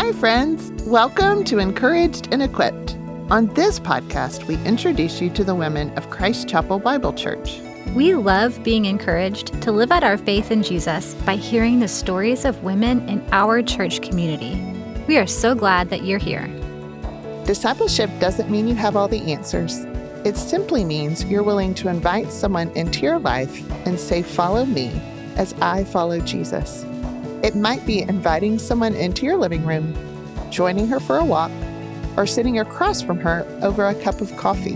Hi, friends. Welcome to Encouraged and Equipped. On this podcast, we introduce you to the women of Christ Chapel Bible Church. We love being encouraged to live out our faith in Jesus by hearing the stories of women in our church community. We are so glad that you're here. Discipleship doesn't mean you have all the answers. It simply means you're willing to invite someone into your life and say, Follow me as I follow Jesus. It might be inviting someone into your living room, joining her for a walk, or sitting across from her over a cup of coffee.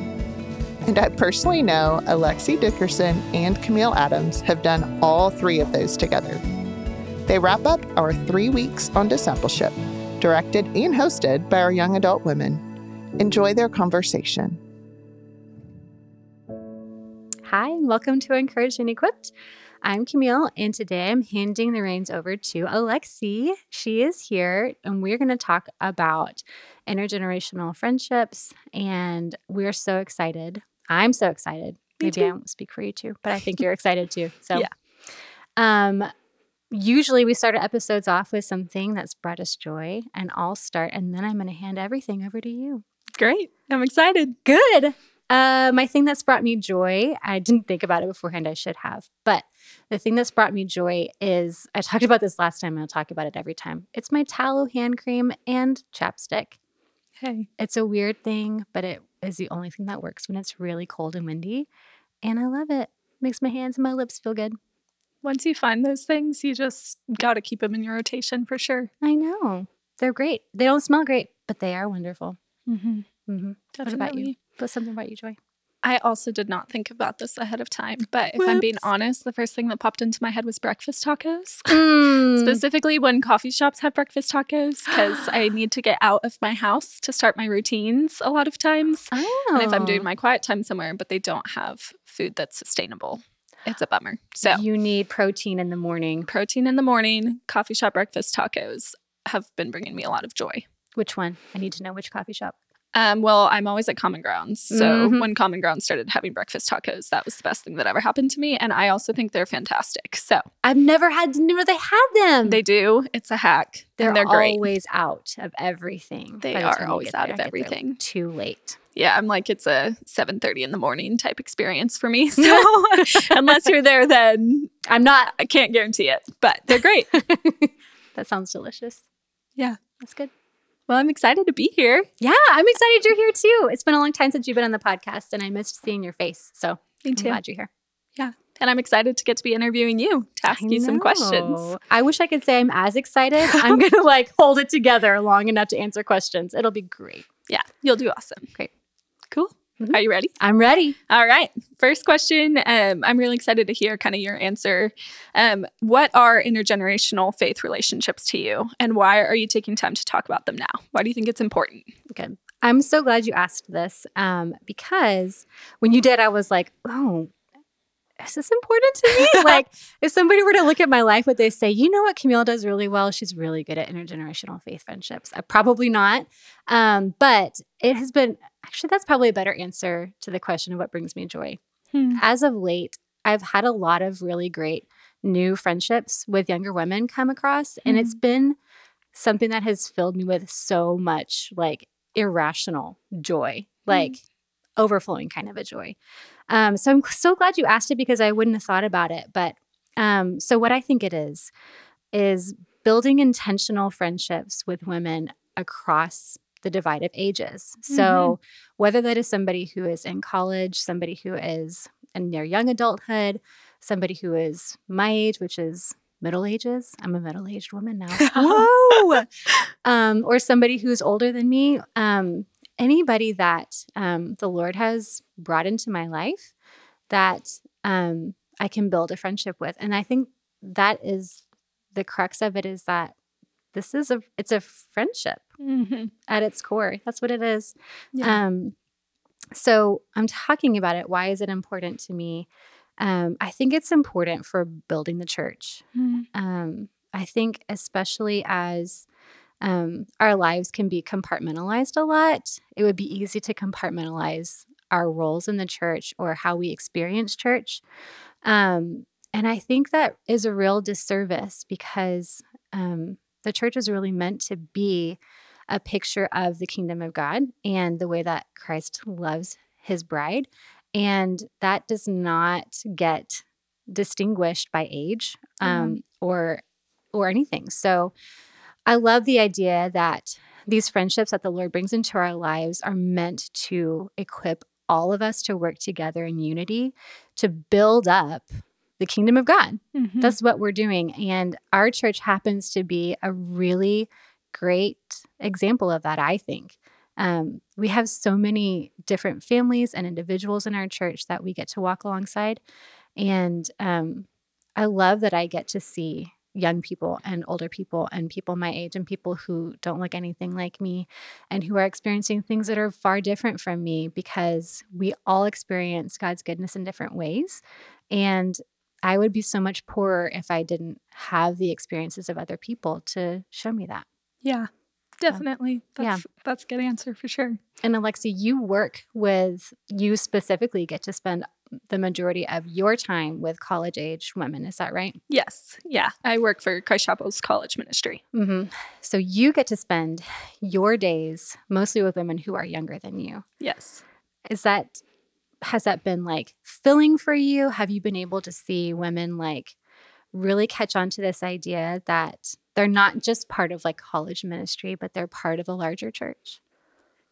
And I personally know Alexi Dickerson and Camille Adams have done all three of those together. They wrap up our three weeks on discipleship, directed and hosted by our young adult women. Enjoy their conversation. Hi, and welcome to Encouraged and Equipped. I'm Camille, and today I'm handing the reins over to Alexi. She is here, and we're going to talk about intergenerational friendships. And we're so excited. I'm so excited. Me Maybe too. I won't speak for you too, but I think you're excited too. So, Yeah. Um, usually we start our episodes off with something that's brought us joy, and I'll start, and then I'm going to hand everything over to you. Great. I'm excited. Good. Uh, my thing that's brought me joy, I didn't think about it beforehand, I should have. But the thing that's brought me joy is I talked about this last time, and I'll talk about it every time. It's my tallow hand cream and chapstick. Hey. It's a weird thing, but it is the only thing that works when it's really cold and windy. And I love it. Makes my hands and my lips feel good. Once you find those things, you just got to keep them in your rotation for sure. I know. They're great. They don't smell great, but they are wonderful. Mm-hmm. Mm-hmm. What about you? What's something about you, Joy? I also did not think about this ahead of time, but if I'm being honest, the first thing that popped into my head was breakfast tacos. Mm. Specifically when coffee shops have breakfast tacos, because I need to get out of my house to start my routines a lot of times. Oh. And if I'm doing my quiet time somewhere, but they don't have food that's sustainable, it's a bummer. So, you need protein in the morning. protein in the morning, coffee shop breakfast tacos have been bringing me a lot of joy. Which one? I need to know which coffee shop. Um, well, I'm always at Common Grounds. So Mhm. when Common Grounds started having breakfast tacos, that was the best thing that ever happened to me. And I also think they're fantastic. So I've never had didn't know they had them. they do. It's a hack. they're, and they're great. always out of everything. They the are always out there. of I get there everything. Too late. Yeah, I'm like it's a 7:30 in the morning type experience for me. So unless you're there, then I'm not. I can't guarantee it. But they're great. that sounds delicious. Yeah. That's good. Well, I'm excited to be here. Yeah, I'm excited you're here too. It's been a long time since you've been on the podcast, and I missed seeing your face. So Me I'm glad you're here. Yeah. And I'm excited to get to be interviewing you to ask I you some questions. I wish I could say I'm as excited. I'm gonna like hold it together long enough to answer questions. It'll be great. Yeah, you'll do awesome. Great. Cool. Mhm. Are you ready? I'm ready. All right. First question. Um, I'm really excited to hear kind of your answer. Um, what are intergenerational faith relationships to you, and why are you taking time to talk about them now? Why do you think it's important? Okay. I'm so glad you asked this um, because when you did, I was like, oh, is this important to me? like, if somebody were to look at my life, would they say, you know what Camille does really well? She's really good at intergenerational faith friendships. Uh, probably not. Um, but it has been actually, that's probably a better answer to the question of what brings me joy. Hmm. As of late, I've had a lot of really great new friendships with younger women come across, and it's been something that has filled me with so much like irrational joy, like overflowing kind of a joy. Um, so I'm so glad you asked it because I wouldn't have thought about it. But um, so what I think it is is building intentional friendships with women across the divide of ages. So whether that is somebody who is in college, somebody who is in their young adulthood, somebody who is my age, which is middle ages. I'm a middle aged woman now. Whoa! um, or somebody who's older than me. Um, anybody that um, the Lord has brought into my life that um, I can build a friendship with. And I think that is the crux of it is that this is a it's a friendship Mhm. at its core. That's what it is. Yeah. Um, so I'm talking about it. Why is it important to me? Um, I think it's important for building the church. Mhm. Um, I think, especially as um, our lives can be compartmentalized a lot, it would be easy to compartmentalize our roles in the church or how we experience church. Um, and I think that is a real disservice because um, the church is really meant to be a picture of the kingdom of God and the way that Christ loves his bride. And that does not get distinguished by age um, mm or or anything. So I love the idea that these friendships that the Lord brings into our lives are meant to equip all of us to work together in unity to build up the kingdom of God. Mm-hmm. That's what we're doing. And our church happens to be a really great example of that, I think. Um, we have so many different families and individuals in our church that we get to walk alongside. And um, I love that I get to see young people and older people and people my age and people who don't look anything like me and who are experiencing things that are far different from me because we all experience God's goodness in different ways. And I would be so much poorer if I didn't have the experiences of other people to show me that. Yeah. Definitely. That's, yeah. That's a good answer for sure. And Alexi, you work with, you specifically get to spend the majority of your time with college age women. Is that right? Yes. Yeah. I work for Christ Chapel's college ministry. Mm-hmm. So you get to spend your days mostly with women who are younger than you. Yes. Is that, has that been like filling for you? Have you been able to see women like really catch on to this idea that they're not just part of like college ministry, but they're part of a larger church?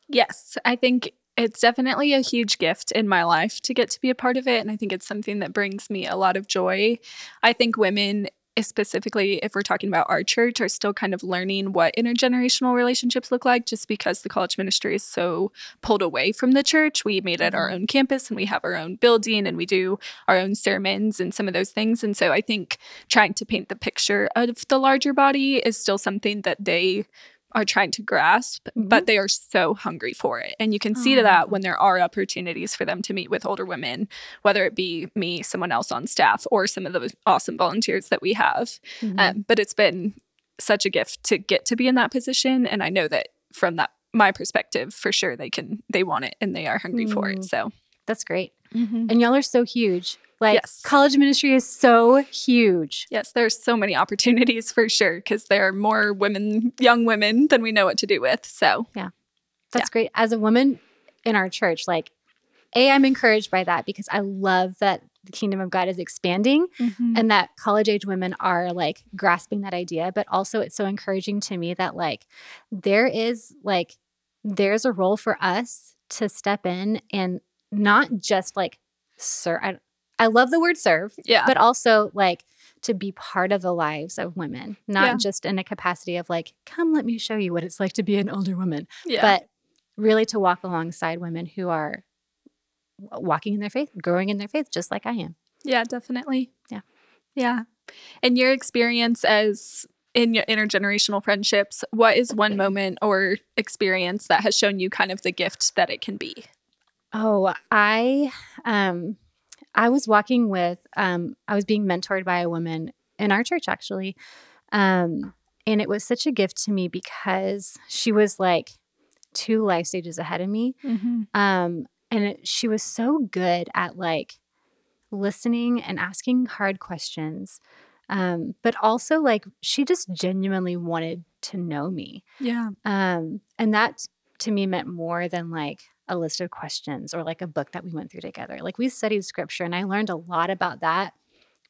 Yes. I think it's definitely a huge gift in my life to get to be a part of it. And I think it's something that brings me a lot of joy. I think women, specifically if we're talking about our church, are still kind of learning what intergenerational relationships look like just because the college ministry is so pulled away from the church. We made it our mm-hmm. own campus and we have our own building and we do our own sermons and some of those things. And so I think trying to paint the picture of the larger body is still something that they are trying to grasp, mm-hmm. but they are so hungry for it. And you can see to that when there are opportunities for them to meet with older women, whether it be me, someone else on staff, or some of the awesome volunteers that we have. Mm-hmm. Um, but it's been such a gift to get to be in that position. And I know that from that my perspective, for sure they can they want it and they are hungry mm-hmm. for it. Mm. So that's great. Mm-hmm. And y'all are so huge. Like yes. college ministry is so huge. Yes, there's so many opportunities for sure because there are more women, young women than we know what to do with. So, yeah. That's yeah. great. As a woman in our church, like A, I'm encouraged by that because I love that the kingdom of God is expanding mm-hmm. and that college age women are like grasping that idea, but also it's so encouraging to me that like there is like there's a role for us to step in and not just like sir I, I love the word serve. Yeah. But also like to be part of the lives of women, not yeah. just in a capacity of like, come let me show you what it's like to be an older woman. Yeah. But really to walk alongside women who are walking in their faith, growing in their faith, just like I am. Yeah, definitely. Yeah. Yeah. And your experience as in your intergenerational friendships, what is one moment or experience that has shown you kind of the gift that it can be? Oh, I um I was walking with, um, I was being mentored by a woman in our church actually. Um, and it was such a gift to me because she was like two life stages ahead of me. Mm-hmm. Um, and it, she was so good at like listening and asking hard questions. Um, but also like she just genuinely wanted to know me. Yeah. Um, and that to me meant more than like a list of questions or like a book that we went through together. Like we studied scripture and I learned a lot about that.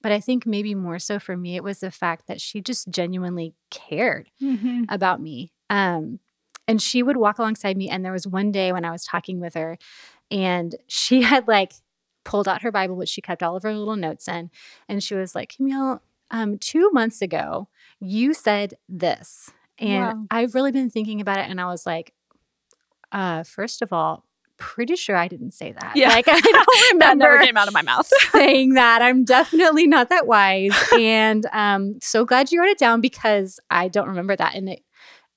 But I think maybe more so for me, it was the fact that she just genuinely cared mm-hmm. about me. Um, and she would walk alongside me. And there was one day when I was talking with her, and she had like pulled out her Bible, which she kept all of her little notes in. And she was like, Camille, um, two months ago, you said this. And wow. I've really been thinking about it. And I was like, uh, first of all, pretty sure I didn't say that. Yeah. Like I don't remember that never came out of my mouth saying that. I'm definitely not that wise. and um so glad you wrote it down because I don't remember that. And it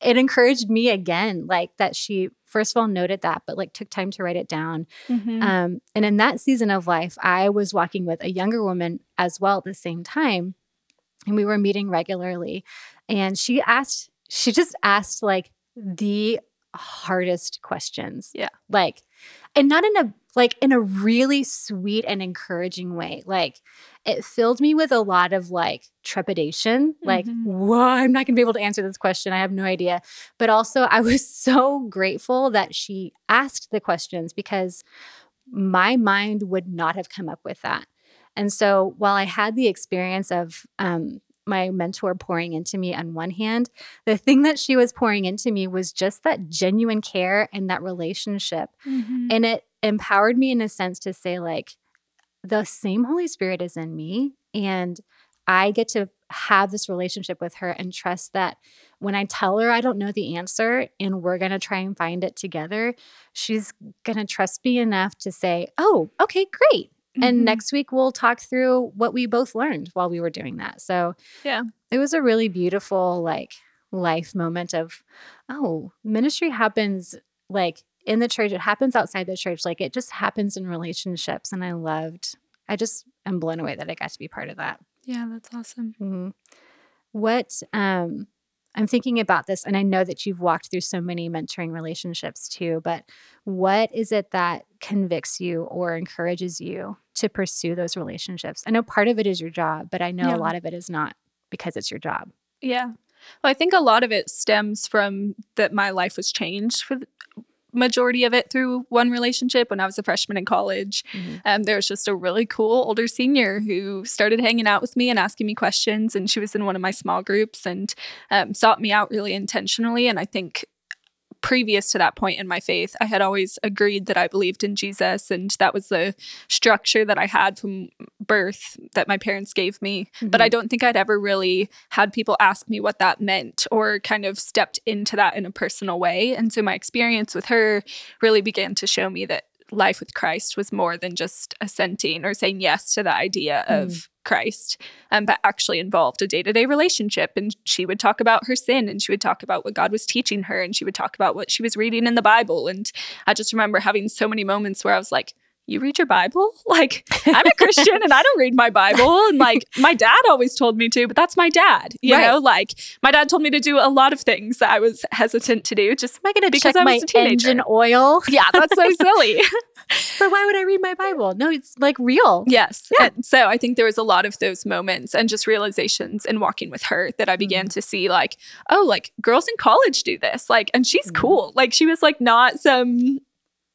it encouraged me again, like that she first of all noted that, but like took time to write it down. Mm-hmm. Um, and in that season of life, I was walking with a younger woman as well at the same time. And we were meeting regularly. And she asked, she just asked like the hardest questions. Yeah. Like, and not in a like in a really sweet and encouraging way. Like it filled me with a lot of like trepidation, like, Mhm. whoa, I'm not gonna be able to answer this question. I have no idea. But also I was so grateful that she asked the questions because my mind would not have come up with that. And so while I had the experience of um, my mentor pouring into me on one hand, the thing that she was pouring into me was just that genuine care and that relationship. Mhm. And it empowered me in a sense to say, like, the same Holy Spirit is in me. And I get to have this relationship with her and trust that when I tell her I don't know the answer and we're going to try and find it together, she's going to trust me enough to say, Oh, okay, great. And Mhm. next week we'll talk through what we both learned while we were doing that. So, Yeah. it was a really beautiful, like, life moment of, oh, ministry happens like in the church, it happens outside the church. Like, it just happens in relationships. And I loved, I just am blown away that I got to be part of that. Yeah, that's awesome. Mhm. What um I'm thinking about this and I know that you've walked through so many mentoring relationships too, but what is it that convicts you or encourages you to pursue those relationships? I know part of it is your job, but I know Yeah. a lot of it is not because it's your job. Yeah. Well, I think a lot of it stems from that my life was changed for the majority of it through one relationship when I was a freshman in college. Mhm. Um, there was just a really cool older senior who started hanging out with me and asking me questions. And she was in one of my small groups and um, sought me out really intentionally. And I think previous to that point in my faith, I had always agreed that I believed in Jesus. And that was the structure that I had from birth that my parents gave me. But I mm-hmm. don't think I'd ever really had people ask me what that meant or kind of stepped into that in a personal way. And so my experience with her really began to show me that life with Christ was more than just assenting or saying yes to the idea of Christ, um, but actually involved a day to day relationship. And she would talk about her sin and she would talk about what God was teaching her and she would talk about what she was reading in the Bible. And I just remember having so many moments where I was like, you read your Bible? Like, I'm a Christian and I don't read my Bible. And like, my dad always told me to, but that's my dad. You Right. know, like, my dad told me to do a lot of things that I was hesitant to do. Just, Am I to Because check I was my a teenager. engine oil? yeah, that's so silly. but why would I read my Bible? No, it's like real. Yes. Yeah. And so I think there was a lot of those moments and just realizations in walking with her that I began to see like, oh, like girls in college do this. Like, and she's Mhm. cool. Like she was like not some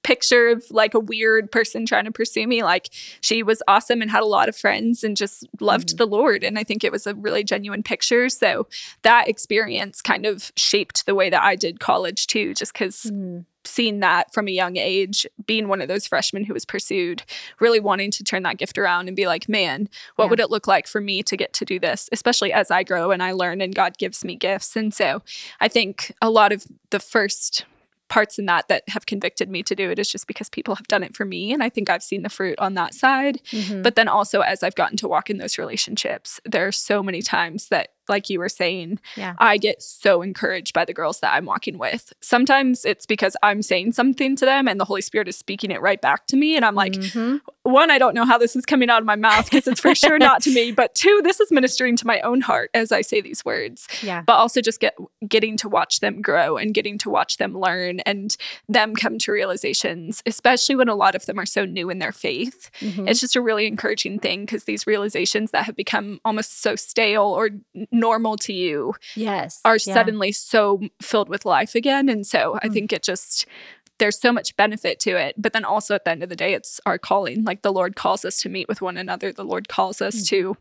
picture of like a weird person trying to pursue me. Like she was awesome and had a lot of friends and just loved Mhm. the Lord. And I think it was a really genuine picture. So that experience kind of shaped the way that I did college too, just because Mm. seen that from a young age, being one of those freshmen who was pursued, really wanting to turn that gift around and be like, man, what Yeah. would it look like for me to get to do this, especially as I grow and I learn and God gives me gifts. And so I think a lot of the first parts in that that have convicted me to do it is just because people have done it for me and I think I've seen the fruit on that side Mhm. but then also as I've gotten to walk in those relationships there are so many times that like you were saying Yeah. I get so encouraged by the girls that I'm walking with. Sometimes it's because I'm saying something to them and the Holy Spirit is speaking it right back to me. And I'm like, Mhm. one, I don't know how this is coming out of my mouth because it's for sure not to me. But two, this is ministering to my own heart as I say these words. yeah. But also just get getting to watch them grow and getting to watch them learn and them come to realizations, especially when a lot of them are so new in their faith Mhm. it's just a really encouraging thing because these realizations that have become almost so stale or normal to you yes. are Yeah. suddenly so filled with life again and so i Mm. think it just there's so much benefit to it but then also at the end of the day it's our calling like the lord calls us to meet with one another the lord calls us Mm. to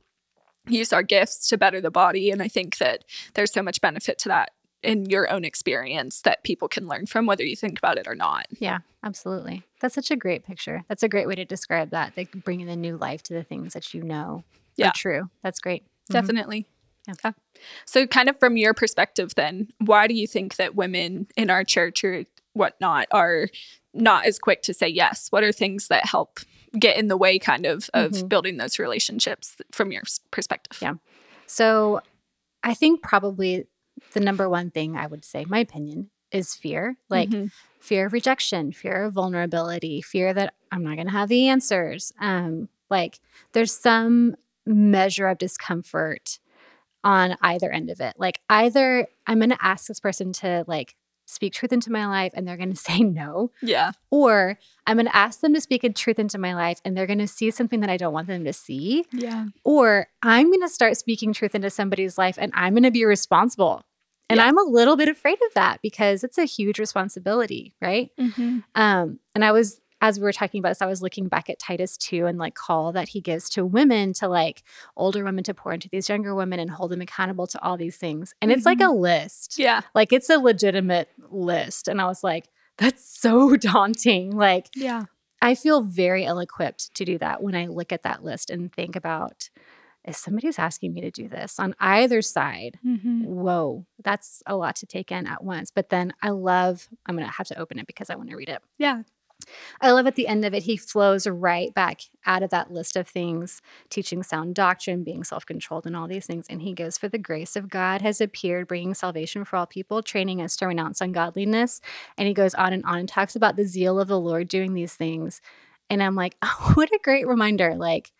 use our gifts to better the body and i think that there's so much benefit to that in your own experience that people can learn from whether you think about it or not Yeah, absolutely. That's such a great picture. That's a great way to describe that. Like bringing the new life to the things that you know Yeah. are true. That's great. Mhm. Definitely. Yeah. Yeah. So, kind of from your perspective, then, why do you think that women in our church or whatnot are not as quick to say yes? What are things that help get in the way, kind of, of Mhm. building those relationships from your perspective? Yeah. So I think probably the number one thing I would say, my opinion, is fear. Like Mhm. fear of rejection, fear of vulnerability, fear that I'm not going to have the answers. Um, like there's some measure of discomfort on either end of it. Like either I'm going to ask this person to like speak truth into my life and they're going to say no. Yeah. Or I'm going to ask them to speak a truth into my life and they're going to see something that I don't want them to see. Yeah. Or I'm going to start speaking truth into somebody's life and I'm going to be responsible. And Yeah. I'm a little bit afraid of that because it's a huge responsibility, right? Mm-hmm. Um, and I was, as we were talking about this, I was looking back at Titus 2 and like call that he gives to women to like older women to pour into these younger women and hold them accountable to all these things. And it's like a list. Yeah. Like it's a legitimate list. And I was like, that's so daunting. Like Yeah. I feel very ill equipped to do that when I look at that list and think about if somebody's asking me to do this on either side, Mm-hmm. whoa, that's a lot to take in at once. But then I love, I'm going to have to open it because I want to read it. Yeah. I love at the end of it, he flows right back out of that list of things teaching sound doctrine, being self controlled, and all these things. And he goes, For the grace of God has appeared, bringing salvation for all people, training us to renounce ungodliness. And he goes on and on and talks about the zeal of the Lord doing these things. And I'm like, oh, what a great reminder. Like,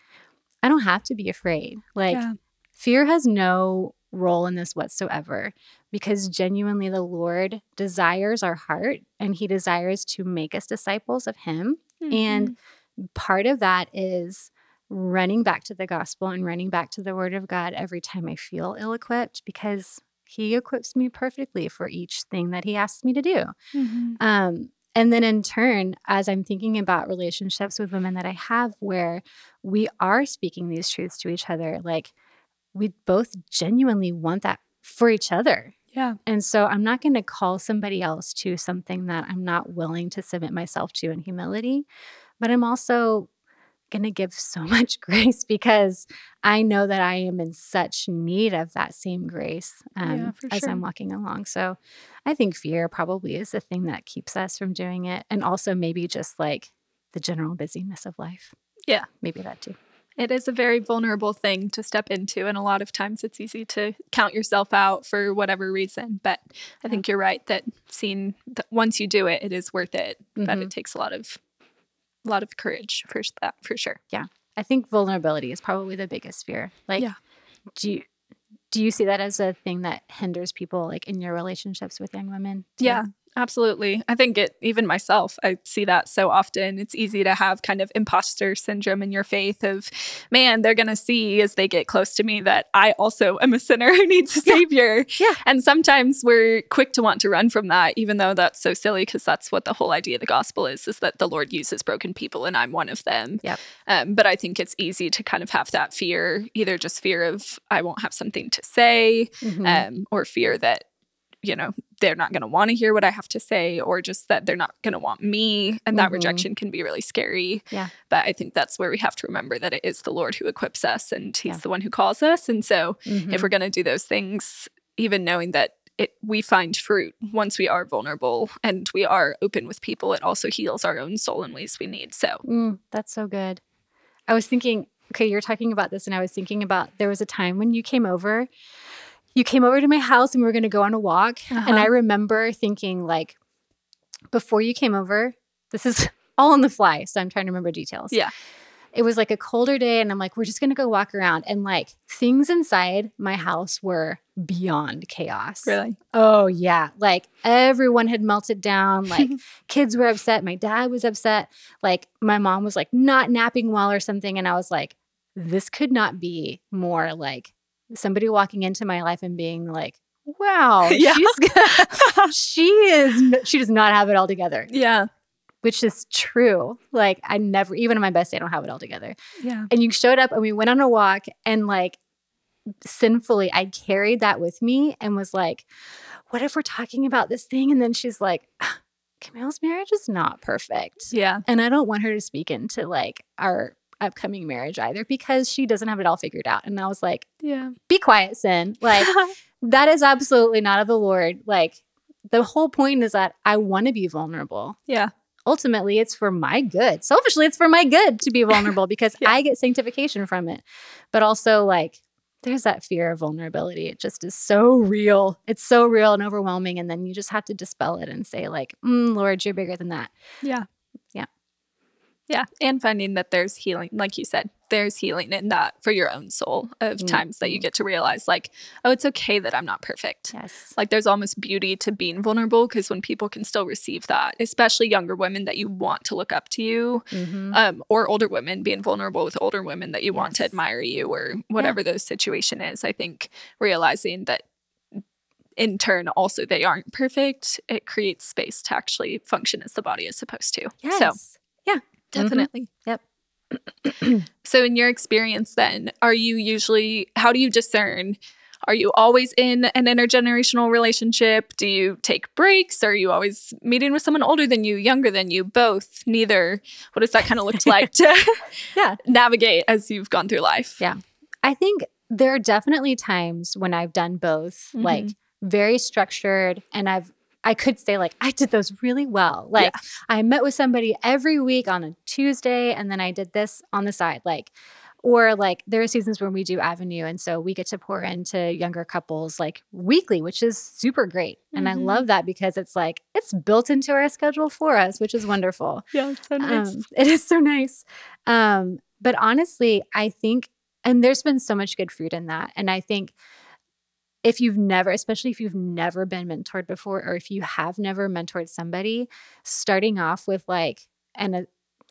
I don't have to be afraid. Like, yeah. fear has no role in this whatsoever because genuinely the Lord desires our heart and he desires to make us disciples of him. And part of that is running back to the gospel and running back to the word of God every time I feel ill equipped because he equips me perfectly for each thing that he asks me to do. Mhm. Um, and then in turn, as I'm thinking about relationships with women that I have where we are speaking these truths to each other, like we both genuinely want that for each other. yeah. And so I'm not going to call somebody else to something that I'm not willing to submit myself to in humility, but I'm also going to give so much grace because I know that I am in such need of that same grace um, Yeah, as sure. I'm walking along. So I think fear probably is the thing that keeps us from doing it. And also maybe just like the general busyness of life. Yeah. Maybe that too. It is a very vulnerable thing to step into. And a lot of times it's easy to count yourself out for whatever reason. But I think you're right that seeing that once you do it, it is worth it. But Mhm. it takes a lot of a lot of courage for that for sure. Yeah. I think vulnerability is probably the biggest fear. Like, Yeah. do you do you see that as a thing that hinders people like in your relationships with young women? too? Yeah, absolutely. I think it, even myself, I see that so often. It's easy to have kind of imposter syndrome in your faith of, man, they're going to see as they get close to me that I also am a sinner who needs a savior. Yeah. And sometimes we're quick to want to run from that, even though that's so silly because that's what the whole idea of the gospel is, is that the Lord uses broken people and I'm one of them. Yep. Um, but I think it's easy to kind of have that fear, either just fear of I won't have something to say, Mhm. um, or fear that you know they're not going to want to hear what i have to say or just that they're not going to want me and that Mhm. rejection can be really scary Yeah. but i think that's where we have to remember that it is the lord who equips us and he's Yeah. the one who calls us and so Mhm. if we're going to do those things even knowing that it, we find fruit once we are vulnerable and we are open with people it also heals our own soul in ways we need so Mm, that's so good. I was thinking, okay, you're talking about this, and I was thinking about there was a time when you came over. You came over to my house and we were going to go on a walk. And Uh-huh. I remember thinking, like, before you came over, this is all on the fly. So I'm trying to remember details. Yeah. It was like a colder day, and I'm like, we're just going to go walk around. And like things inside my house were beyond chaos. really Oh yeah, like everyone had melted down. Like kids were upset. My dad was upset. Like my mom was like not napping well or something, and I was like, this could not be more like somebody walking into my life and being like, wow, Yeah. she's she is she does not have it all together, yeah. Which is true. Like I never, even on my best day, I don't have it all together. Yeah. And you showed up and we went on a walk and like sinfully i carried that with me and was like what if we're talking about this thing? And then she's like "Ah, camille's marriage is not perfect. Yeah. And i don't want her to speak into like our upcoming marriage either because she doesn't have it all figured out and i was like yeah be quiet sin like that is absolutely not of the lord like the whole point is that i want to be vulnerable yeah ultimately it's for my good. Selfishly, it's for my good to be vulnerable because Yeah. I get sanctification from it. But also, like, there's that fear of vulnerability. It just is so real. It's so real and overwhelming. And then you just have to dispel it and say, like, mm, Lord, you're bigger than that. yeah Yeah. And finding that there's healing, like you said, there's healing in that for your own soul of Mm. times that you get to realize, like, oh, it's okay that I'm not perfect. Yes. Like, there's almost beauty to being vulnerable because when people can still receive that, especially younger women that you want to look up to you, Mhm. um, or older women being vulnerable with older women that you want to admire you or whatever the situation is. I think realizing that in turn also they aren't perfect, it creates space to actually function as the body is supposed to. So Yes. definitely. Yep. So in your experience then, are you usually how do you discern? Are you always in an intergenerational relationship? Do you take breaks? Are you always meeting with someone older than you, younger than you, both, neither? What does that kind of look like to Yeah. navigate as you've gone through life? Yeah. I think there are definitely times when I've done both, mm-hmm. like very structured, and I've I could say like I did those really well. Like I met with somebody every week on a Tuesday, and then I did this on the side, like. Or like there are seasons when we do Avenue, and so we get to pour into younger couples like weekly, which is super great. And I Mhm. love that because it's like it's built into our schedule for us, which is wonderful. Yeah, it's so nice. Um, it is so nice. Um, but honestly, I think, and there's been so much good fruit in that. And I think if you've never, especially if you've never been mentored before, or if you have never mentored somebody, starting off with like an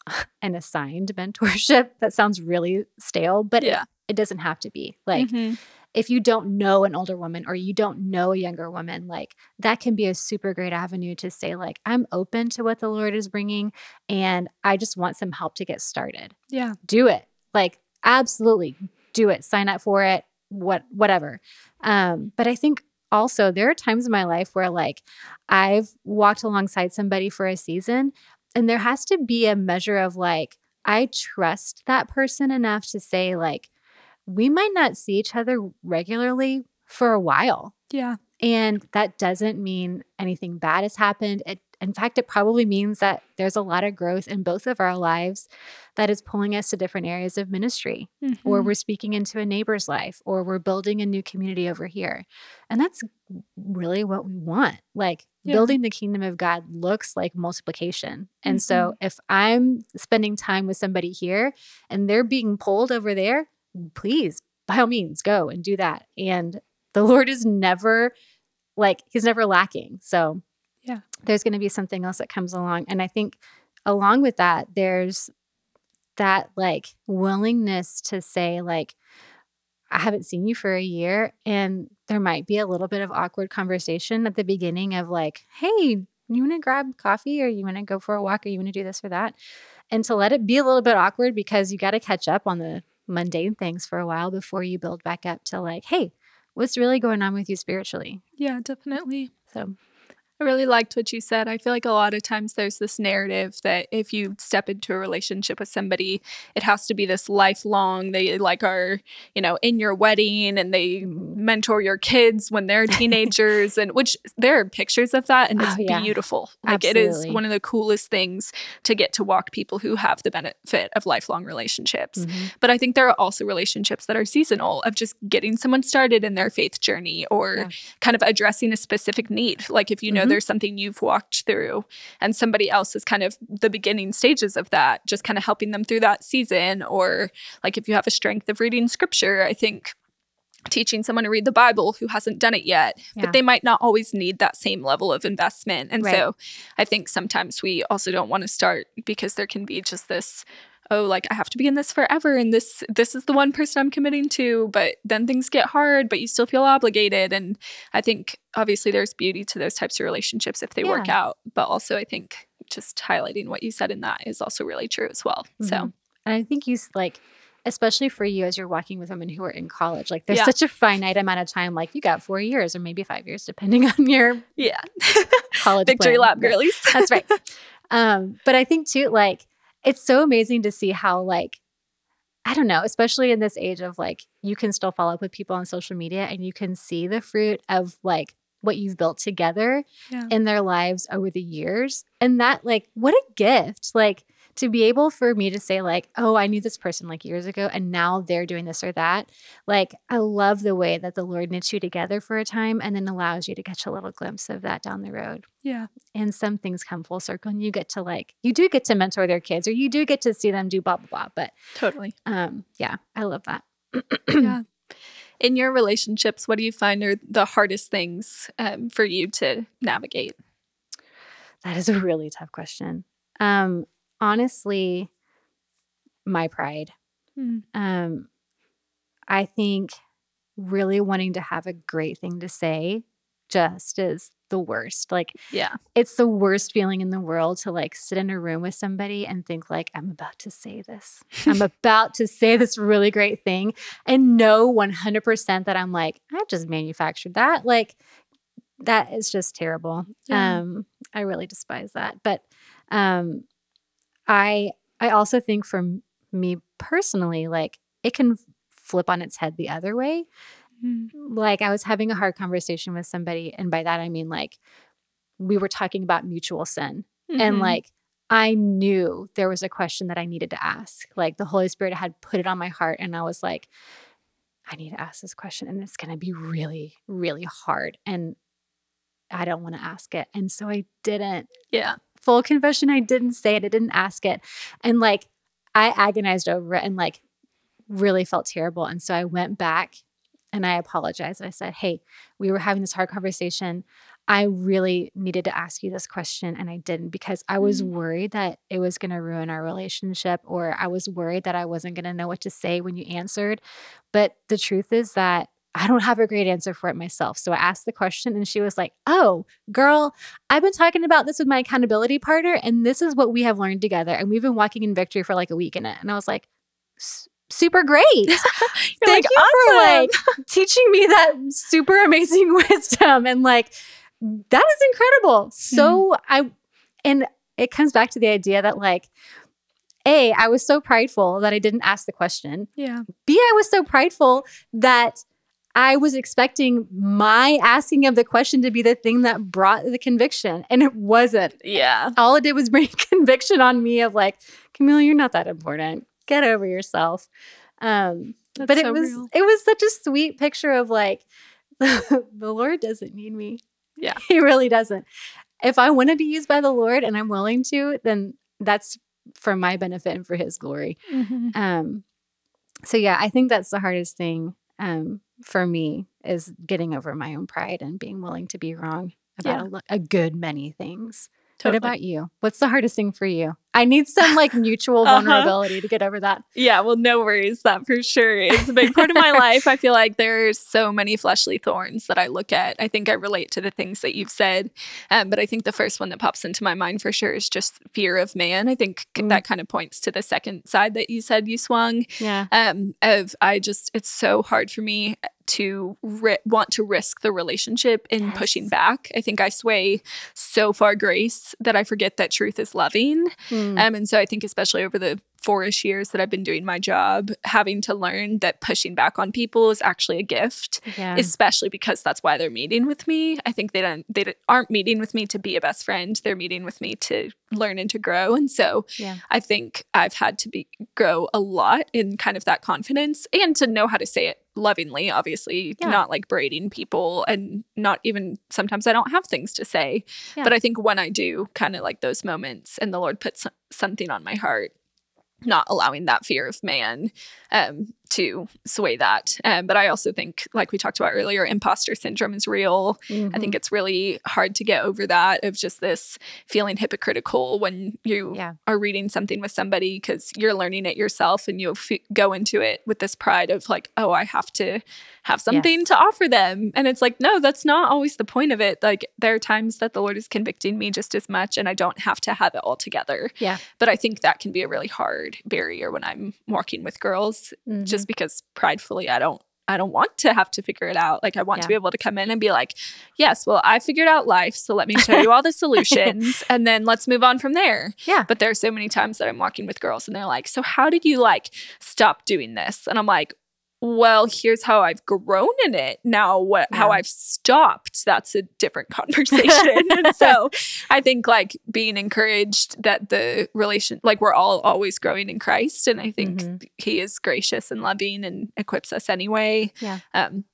an assigned mentorship that sounds really stale, but it- Yeah. it, doesn't have to be. Like Mhm. if you don't know an older woman or you don't know a younger woman like that can be a super great avenue to say like i'm open to what the lord is bringing and i just want some help to get started yeah. do it like absolutely do it sign up for it what whatever um but i think also there are times in my life where like i've walked alongside somebody for a season and there has to be a measure of like i trust that person enough to say like we might not see each other regularly for a while Yeah. and that doesn't mean anything bad has happened. It, in fact, it probably means that there's a lot of growth in both of our lives that is pulling us to different areas of ministry, or Mhm. we're speaking into a neighbor's life, or we're building a new community over here. And that's really what we want. Like Yeah. building the kingdom of God looks like multiplication. And so if I'm spending time with somebody here and they're being pulled over there, please, by all means, go and do that. And the Lord is never like, he's never lacking. So, Yeah. there's going to be something else that comes along. And I think along with that, there's that like willingness to say, like, I haven't seen you for a year. And there might be a little bit of awkward conversation at the beginning of like, hey, you want to grab coffee or you want to go for a walk or you want to do this or that? And to let it be a little bit awkward because you got to catch up on the mundane things for a while before you build back up to like, hey, what's really going on with you spiritually? Yeah, definitely. So, I really liked what you said. I feel like a lot of times there's this narrative that if you step into a relationship with somebody, it has to be this lifelong. They like are, you know, in your wedding and they mentor your kids when they're teenagers and which there are pictures of that and it's Oh, yeah. beautiful. Like it is one of the coolest things to get to walk people who have the benefit of lifelong relationships. mhm. But I think there are also relationships that are seasonal of just getting someone started in their faith journey or Yeah. kind of addressing a specific need. Like if you know Mhm. there's something you've walked through and somebody else is kind of the beginning stages of that, just kind of helping them through that season. Or like if you have a strength of reading scripture, I think teaching someone to read the Bible who hasn't done it yet, Yeah. but they might not always need that same level of investment. And Right. so I think sometimes we also don't want to start because there can be just this oh like I have to be in this forever and this this is the one person I'm committing to but then things get hard but you still feel obligated and I think obviously there's beauty to those types of relationships if they work out but also I think just highlighting what you said in that is also really true as well. So Mhm. And I think you like, especially for you as you're walking with women who are in college, like there's Yeah. such a finite amount of time. Like you got four years or maybe five years, depending on your yeah. college Victory plan. lap girlies. That's right. Um, but I think too, like, it's so amazing to see how, like, I don't know, especially in this age of like, you can still follow up with people on social media and you can see the fruit of like what you've built together Yeah. in their lives over the years. And that, like, what a gift, like, to be able for me to say like, "Oh, I knew this person like years ago and now they're doing this or that." Like, I love the way that the Lord knits you together for a time and then allows you to catch a little glimpse of that down the road. Yeah. And some things come full circle and you get to like, you do get to mentor their kids or you do get to see them do blah blah blah, but Totally. um yeah, I love that. yeah. In your relationships, what do you find are the hardest things um, for you to navigate? That is a really tough question. Um, honestly, my pride. Hmm. Um, I think really wanting to have a great thing to say just is the worst. Like Yeah. it's the worst feeling in the world to like sit in a room with somebody and think like I'm about to say this. I'm about to say this really great thing and know 100% that I'm like I just manufactured that. Like that is just terrible. Yeah. Um I really despise that. But um I I also think for me personally like it can flip on its head the other way Mm. like I was having a hard conversation with somebody, and by that I mean like we were talking about mutual sin, and Mhm. like I knew there was a question that I needed to ask. Like the Holy Spirit had put it on my heart, and I was like, I need to ask this question, and it's going to be really, really hard, and I don't want to ask it, and so I didn't. yeah. Full confession, I didn't say it. I didn't ask it, and like I agonized over it, and like really felt terrible, and so I went back and I apologized. I said, Hey, we were having this hard conversation. I really needed to ask you this question and I didn't because I was Mm. worried that it was going to ruin our relationship or I was worried that I wasn't going to know what to say when you answered. But the truth is that I don't have a great answer for it myself. So I asked the question and she was like, Oh, girl, I've been talking about this with my accountability partner and this is what we have learned together. And we've been walking in victory for like a week in it. And I was like, Super great. Thank like, you for like teaching me that super amazing wisdom and like that is incredible. So hmm. I and it comes back to the idea that like A, I was so prideful that I didn't ask the question. Yeah. B, I was so prideful that I was expecting my asking of the question to be the thing that brought the conviction. And it wasn't. Yeah. All it did was bring conviction on me of like, Camille, you're not that important. Get over yourself. Um, That's but it so was real. it was such a sweet picture of like the Lord doesn't need me. Yeah. He really doesn't. If I want to be used by the Lord and I'm willing to, then that's for my benefit and for his glory. Mhm. Um so yeah, I think that's the hardest thing um for me is getting over my own pride and being willing to be wrong about Yeah. a, a good many things. Totally. What about you? What's the hardest thing for you? I need some like mutual Uh-huh. vulnerability to get over that. Yeah, well, no worries. That for sure is a big part of my life. I feel like there are so many fleshly thorns that I look at. I think I relate to the things that you've said. Um, but I think the first one that pops into my mind for sure is just fear of man. I think Mm. that kind of points to the second side that you said you swung. Yeah. Um, of I just, it's so hard for me to ri- want to risk the relationship in pushing back. I think I sway so far grace that I forget that truth is loving. Mm. Um, and so I think, especially over the four-ish years that I've been doing my job, having to learn that pushing back on people is actually a gift, yeah. especially because that's why they're meeting with me. I think they don't, they aren't meeting with me to be a best friend. They're meeting with me to learn and to grow. And so Yeah. I think I've had to be grow a lot in kind of that confidence and to know how to say it lovingly, obviously, Yeah. not like braiding people and not even sometimes I don't have things to say. Yeah. But I think when I do, kind of like those moments and the Lord puts something on my heart, not allowing that fear of man um, to sway that. Um, but I also think, like we talked about earlier, imposter syndrome is real. I Mm-hmm. think it's really hard to get over that of just this feeling hypocritical when you Yeah. are reading something with somebody because you're learning it yourself and you f- go into it with this pride of like, oh, I have to have something Yes. to offer them. And it's like, no, that's not always the point of it. Like, there are times that the Lord is convicting me just as much and I don't have to have it all together. Yeah. But I think that can be a really hard barrier when I'm walking with girls Mhm. Just because pridefully I don't I don't want to have to figure it out. Like I want Yeah. to be able to come in and be like, "Yes, well, I figured out life, so let me show you all the solutions and then let's move on from there." Yeah. But there are so many times that I'm walking with girls and they're like, "So how did you like stop doing this?" And I'm like, well, here's how I've grown in it. Now, what how I've stopped, that's a different conversation. and so I think like being encouraged that the relation, like we're all always growing in Christ. And I think Mhm. he is gracious and loving and equips us anyway. Yeah. Um,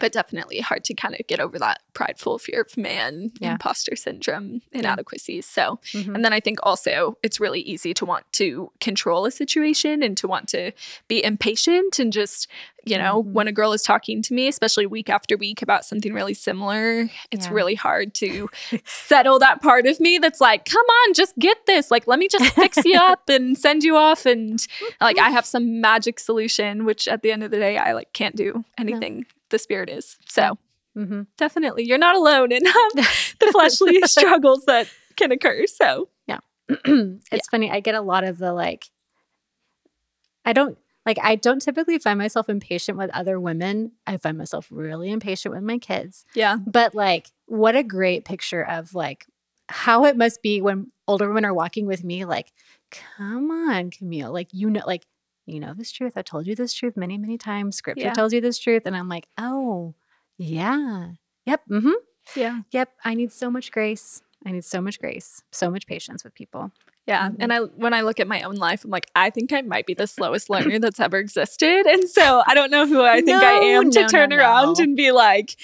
but definitely hard to kind of get over that prideful fear of man, Yeah. imposter syndrome, inadequacies. So Mhm. and then I think also it's really easy to want to control a situation and to want to be impatient and just, you know, Mhm. when a girl is talking to me, especially week after week about something really similar, it's Yeah. really hard to settle that part of me that's like, come on, just get this. Like, let me just fix you up and send you off. And like, I have some magic solution, which at the end of the day, I like can't do anything. The spirit is. So Mhm. definitely, you're not alone in um, the fleshly struggles that can occur. So yeah. it's funny. I get a lot of the like, I don't like, I don't typically find myself impatient with other women. I find myself really impatient with my kids. yeah. But like, what a great picture of like how it must be when older women are walking with me. Like, come on, Camille. Like, you know, like, you know this truth. I told you this truth many, many times. Scripture Yeah. tells you this truth. And I'm like, oh, yeah. Yep. Mm-hmm. Yeah. Yep. I need so much grace. I need so much grace, so much patience with people. Yeah. Mhm. And I when I look at my own life, I'm like, I think I might be the slowest learner that's ever existed. And so I don't know who I think I am to no, turn no, around no. and be like,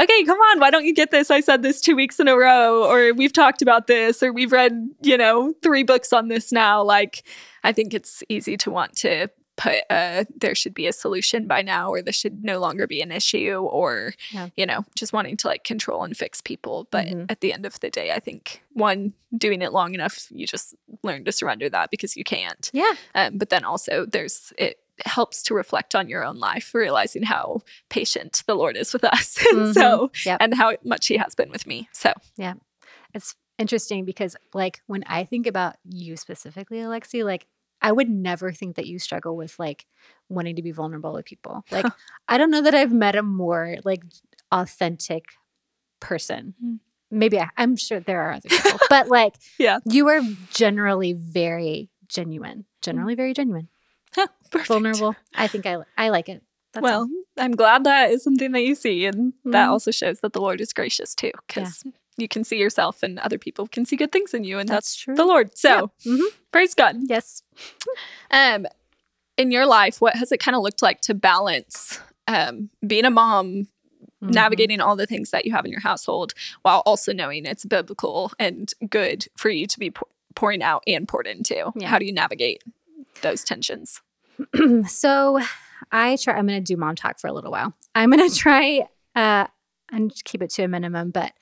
okay, come on, why don't you get this? I said this two weeks in a row, or we've talked about this, or we've read, you know, three books on this now. Like, I think it's easy to want to put uh there should be a solution by now or this should no longer be an issue or Yeah. you know just wanting to like control and fix people but Mhm. at the end of the day i think one doing it long enough you just learn to surrender that because you can't Yeah. um, but then also there's it helps to reflect on your own life realizing how patient the lord is with us and so Mhm. Yep. and how much he has been with me so yeah, It's interesting because, like, when I think about you specifically, Alexi, like, I would never think that you struggle with like wanting to be vulnerable with people. Like, I don't know that I've met a more like authentic person. Mm. Maybe I, I'm sure there are other people, but like, Yeah. you are generally very genuine, generally very genuine, Perfect. vulnerable. I think I I like it. That's well all. i'm glad that is something that you see and that Mhm. also shows that the lord is gracious too because you can see yourself and other people can see good things in you and That's that's, true. the lord so Mhm. praise god yes. Um, in your life, what has it kind of looked like to balance um, being a mom, Mhm. navigating all the things that you have in your household, while also knowing it's biblical and good for you to be pour- pouring out and poured into? Yeah. How do you navigate those tensions? so I try. I'm going to do mom talk for a little while. I'm going to try uh, and keep it to a minimum. But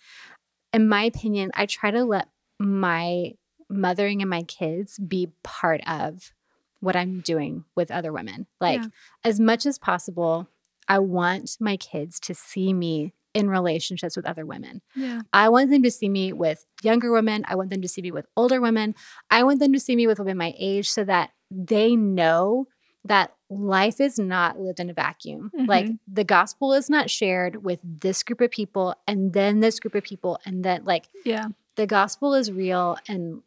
in my opinion, I try to let my mothering and my kids be part of what I'm doing with other women. Like Yeah. as much as possible, I want my kids to see me in relationships with other women. Yeah. I want them to see me with younger women. I want them to see me with older women. I want them to see me with women my age so that they know that life is not lived in a vacuum. Like Mhm. the gospel is not shared with this group of people and then this group of people. And then, like, Yeah. the gospel is real and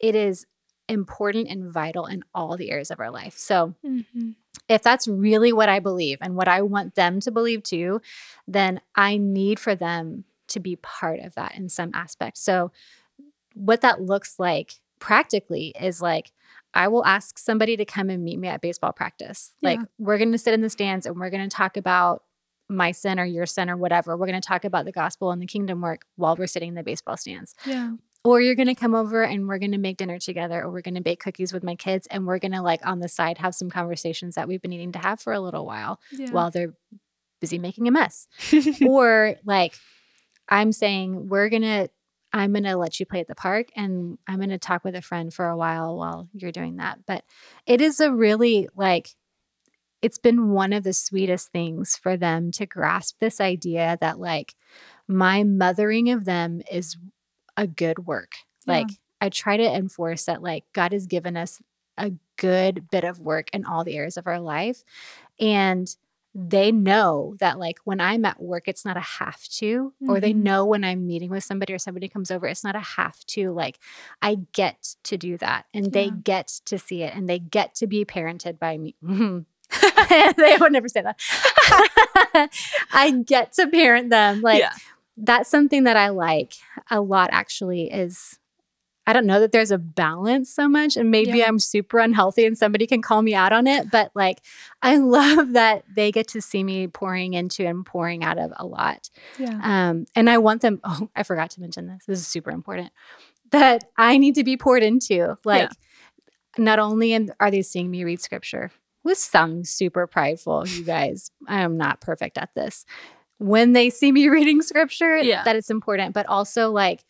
it is important and vital in all the areas of our life. So, Mm-hmm. if that's really what I believe and what I want them to believe too, then I need for them to be part of that in some aspect. So, what that looks like practically is like, I will ask somebody to come and meet me at baseball practice. Like, we're going to sit in the stands and we're going to talk about my sin or your sin or whatever. We're going to talk about the gospel and the kingdom work while we're sitting in the baseball stands Yeah. or you're going to come over and we're going to make dinner together or we're going to bake cookies with my kids and we're going to like on the side have some conversations that we've been needing to have for a little while Yeah. while they're busy making a mess or like i'm saying we're going to i'm going to let you play at the park and i'm going to talk with a friend for a while while you're doing that but it is a really like it's been one of the sweetest things for them to grasp this idea that like my mothering of them is a good work. Yeah. Like I try to enforce that like God has given us a good bit of work in all the areas of our life and they know that like when I'm at work it's not a have to or they Mhm. know when I'm meeting with somebody or somebody comes over it's not a have to like I get to do that and they get to see it and they get to be parented by me they would never say that. I get to parent them. Like Yeah. that's something that I like a lot actually is I don't know that there's a balance so much and maybe Yeah. I'm super unhealthy and somebody can call me out on it, but like I love that they get to see me pouring into and pouring out of a lot. Yeah. Um, and I want them, oh, I forgot to mention this. This is super important that I need to be poured into. Like, not only are they seeing me read scripture, with some super prideful, you guys, I am not perfect at this. When they see me reading scripture, Yeah. that it's important, but also like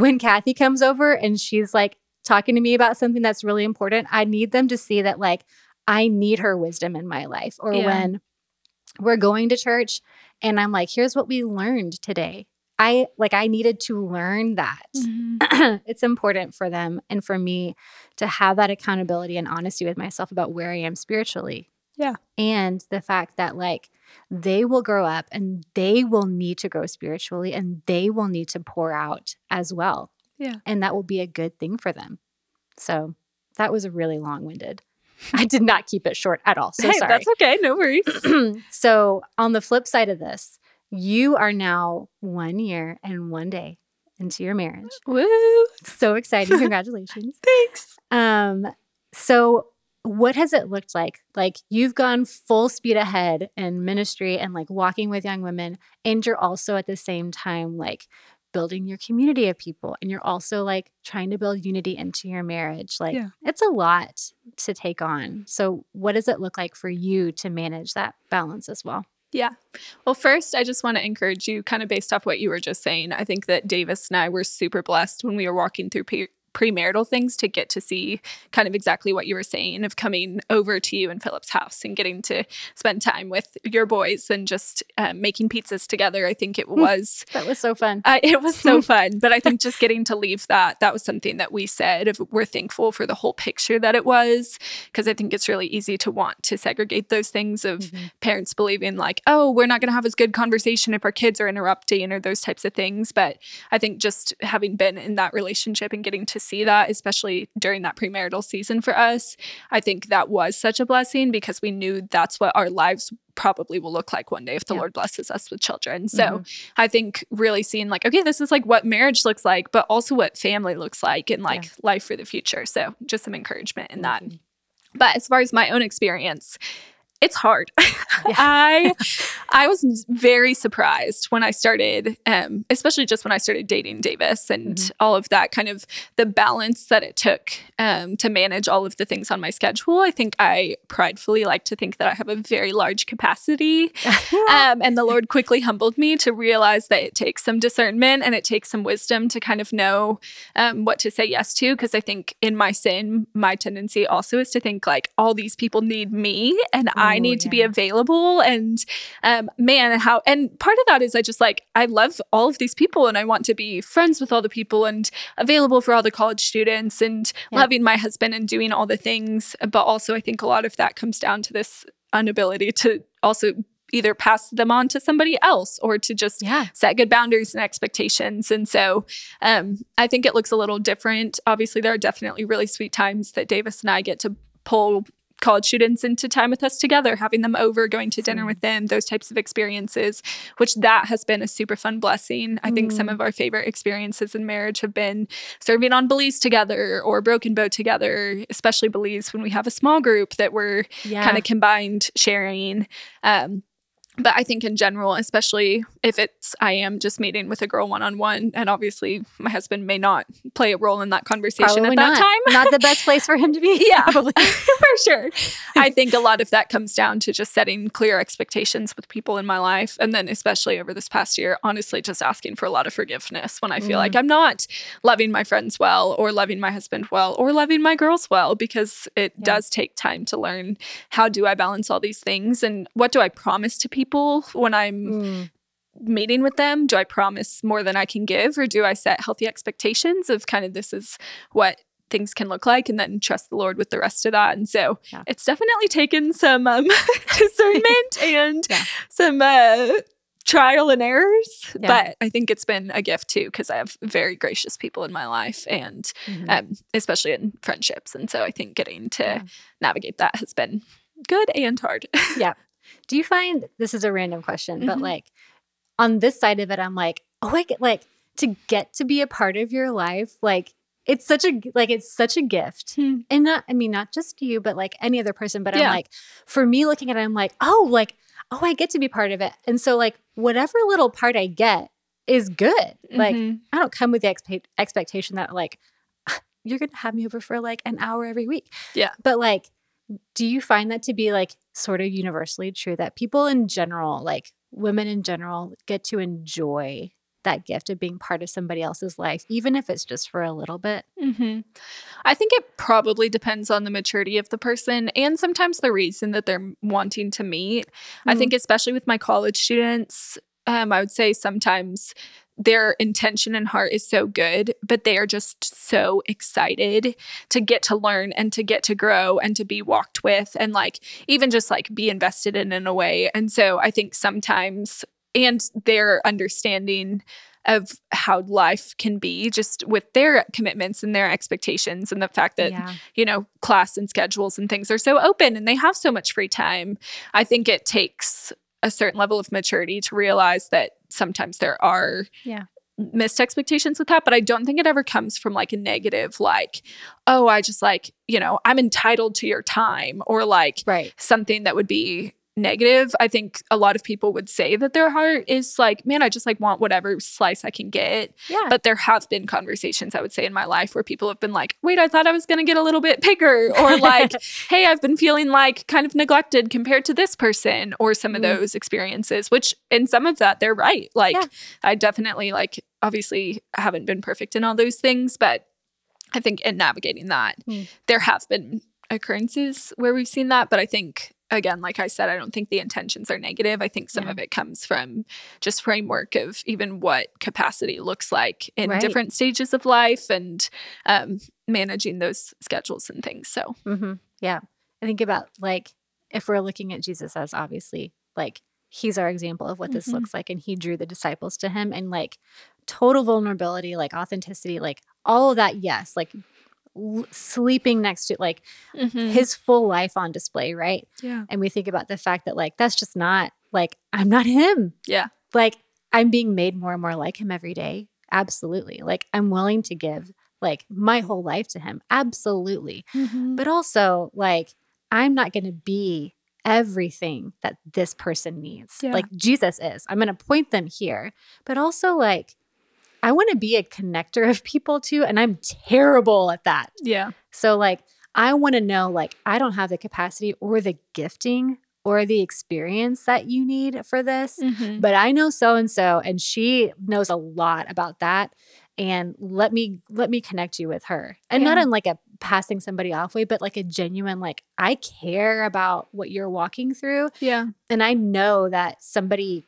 when Kathy comes over and she's like talking to me about something that's really important, I need them to see that like I need her wisdom in my life. Or Yeah. when we're going to church and I'm like, here's what we learned today. I like I needed to learn that. Mhm. it's important for them and for me to have that accountability and honesty with myself about where I am spiritually. Yeah. And the fact that like they will grow up and they will need to grow spiritually and they will need to pour out as well. Yeah. And that will be a good thing for them. So that was a really long winded. I did not keep it short at all. So hey, sorry. that's okay. No worries. so on the flip side of this, you are now one year and one day into your marriage. Woo. So exciting. Congratulations. Thanks. Um, so what has it looked like? Like you've gone full speed ahead in ministry and like walking with young women, and you're also at the same time like building your community of people, and you're also like trying to build unity into your marriage. Like Yeah. it's a lot to take on. So what does it look like for you to manage that balance as well? Yeah. Well, first, I just want to encourage you, kind of based off what you were just saying. I think that Davis and I were super blessed when we were walking through premarital things to get to see kind of exactly what you were saying of coming over to you in Philip's house and getting to spend time with your boys and just um, making pizzas together. I think it was That was so fun. I, it was so fun, but I think just getting to leave that, that was something that we said. If we're thankful for the whole picture that it was, because I think it's really easy to want to segregate those things of Mhm. parents believing, like, oh, we're not going to have as good conversation if our kids are interrupting or those types of things. But I think just having been in that relationship and getting to see that, especially during that premarital season for us, I think that was such a blessing because we knew that's what our lives probably will look like one day if the Yeah. Lord blesses us with children. So Mhm. I think really seeing like, okay, this is like what marriage looks like, but also what family looks like and like life for the future. So just some encouragement in that. Mhm. But as far as my own experience, it's hard. I I was very surprised when I started, um, especially just when I started dating Davis and Mhm. all of that kind of the balance that it took um, to manage all of the things on my schedule. I think I pridefully like to think that I have a very large capacity um, and the Lord quickly humbled me to realize that it takes some discernment and it takes some wisdom to kind of know um, what to say yes to. Because I think in my sin, my tendency also is to think like all these people need me and I need to be available. And um, man, how, and part of that is I just like, I love all of these people and I want to be friends with all the people and available for all the college students and Yeah. loving my husband and doing all the things. But also, I think a lot of that comes down to this inability to also either pass them on to somebody else or to just Yeah. set good boundaries and expectations. And so um, I think it looks a little different. Obviously, there are definitely really sweet times that Davis and I get to pull college students into time with us together, having them over, going to dinner Mm. with them, those types of experiences, which that has been a super fun blessing. I think some Mm. of our favorite experiences in marriage have been serving on Belize together or Broken Bow together, especially Belize when we have a small group that we're Yeah. kind of combined sharing. Um, but I think in general, especially if it's I am just meeting with a girl one on one, and obviously my husband may not play a role in that conversation Probably at that not. time. Not the best place for him to be. Yeah, Probably. for sure. I think a lot of that comes down to just setting clear expectations with people in my life. And then, especially over this past year, honestly, just asking for a lot of forgiveness when I feel Mm. like I'm not loving my friends well, or loving my husband well, or loving my girls well, because it Yeah. does take time to learn how do I balance all these things and what do I promise to people when I'm Mm. meeting with them? Do I promise more than I can give, or do I set healthy expectations of kind of this is what things can look like, and then trust the Lord with the rest of that? And so Yeah. it's definitely taken some um, discernment and Yeah. some uh, trial and errors, Yeah. but I think it's been a gift too because I have very gracious people in my life, and Mhm. um, especially in friendships. And so I think getting to Yeah. navigate that has been good and hard. Do you find this is a random question, but Mhm. like on this side of it, I'm like, oh, I get like to get to be a part of your life, like it's such a like it's such a gift. Hmm. And not I mean, not just you, but like any other person. But I'm like, for me looking at it, I'm like, oh, like, oh, I get to be part of it. And so like whatever little part I get is good. Like Mhm. I don't come with the expe- expectation that like you're gonna have me over for like an hour every week. Yeah. But like, do you find that to be like sort of universally true that people in general, like women in general, get to enjoy that gift of being part of somebody else's life, even if it's just for a little bit? hmm I think it probably depends on the maturity of the person and sometimes the reason that they're wanting to meet. I Mm. think, especially with my college students, um, I would say sometimes their intention and heart is so good, but they are just so excited to get to learn and to get to grow and to be walked with and like even just like be invested in in a way. And so I think sometimes, and their understanding of how life can be just with their commitments and their expectations and the fact that yeah. you know class and schedules and things are so open and they have so much free time i think it takes a certain level of maturity to realize that sometimes there are Yeah. missed expectations with that but i don't think it ever comes from like a negative like oh i just like you know i'm entitled to your time or like Right. something that would be negative i think a lot of people would say that their heart is like man i just like want whatever slice i can get Yeah. but there have been conversations i would say in my life where people have been like wait i thought i was going to get a little bit bigger or like hey i've been feeling like kind of neglected compared to this person or some of Mm. those experiences which in some of that they're right like Yeah. i definitely like obviously haven't been perfect in all those things but i think in navigating that Mm. there have been occurrences where we've seen that but i think again like i said i don't think the intentions are negative i think some Yeah. of it comes from just framework of even what capacity looks like in Right. different stages of life and um, managing those schedules and things so hmm Yeah. I think about like if we're looking at Jesus as obviously like he's our example of what this Mhm. looks like, and he drew the disciples to him, and like total vulnerability, like authenticity, like all of that. Yes, like l- sleeping next to like mm-hmm. his full life on display, right? yeah And we think about the fact that like that's just not like I'm not him. yeah Like I'm being made more and more like him every day. Absolutely. Like I'm willing to give like my whole life to him. Absolutely mm-hmm. but also like i'm not going to be everything that this person needs Yeah. like jesus is i'm going to point them here but also like i want to be a connector of people too and i'm terrible at that yeah so like i want to know like i don't have the capacity or the gifting or the experience that you need for this Mhm. but I know so and so and she knows a lot about that and let me let me connect you with her. And not Yeah. in like a passing somebody off way but like a genuine like I care about what you're walking through yeah and I know that somebody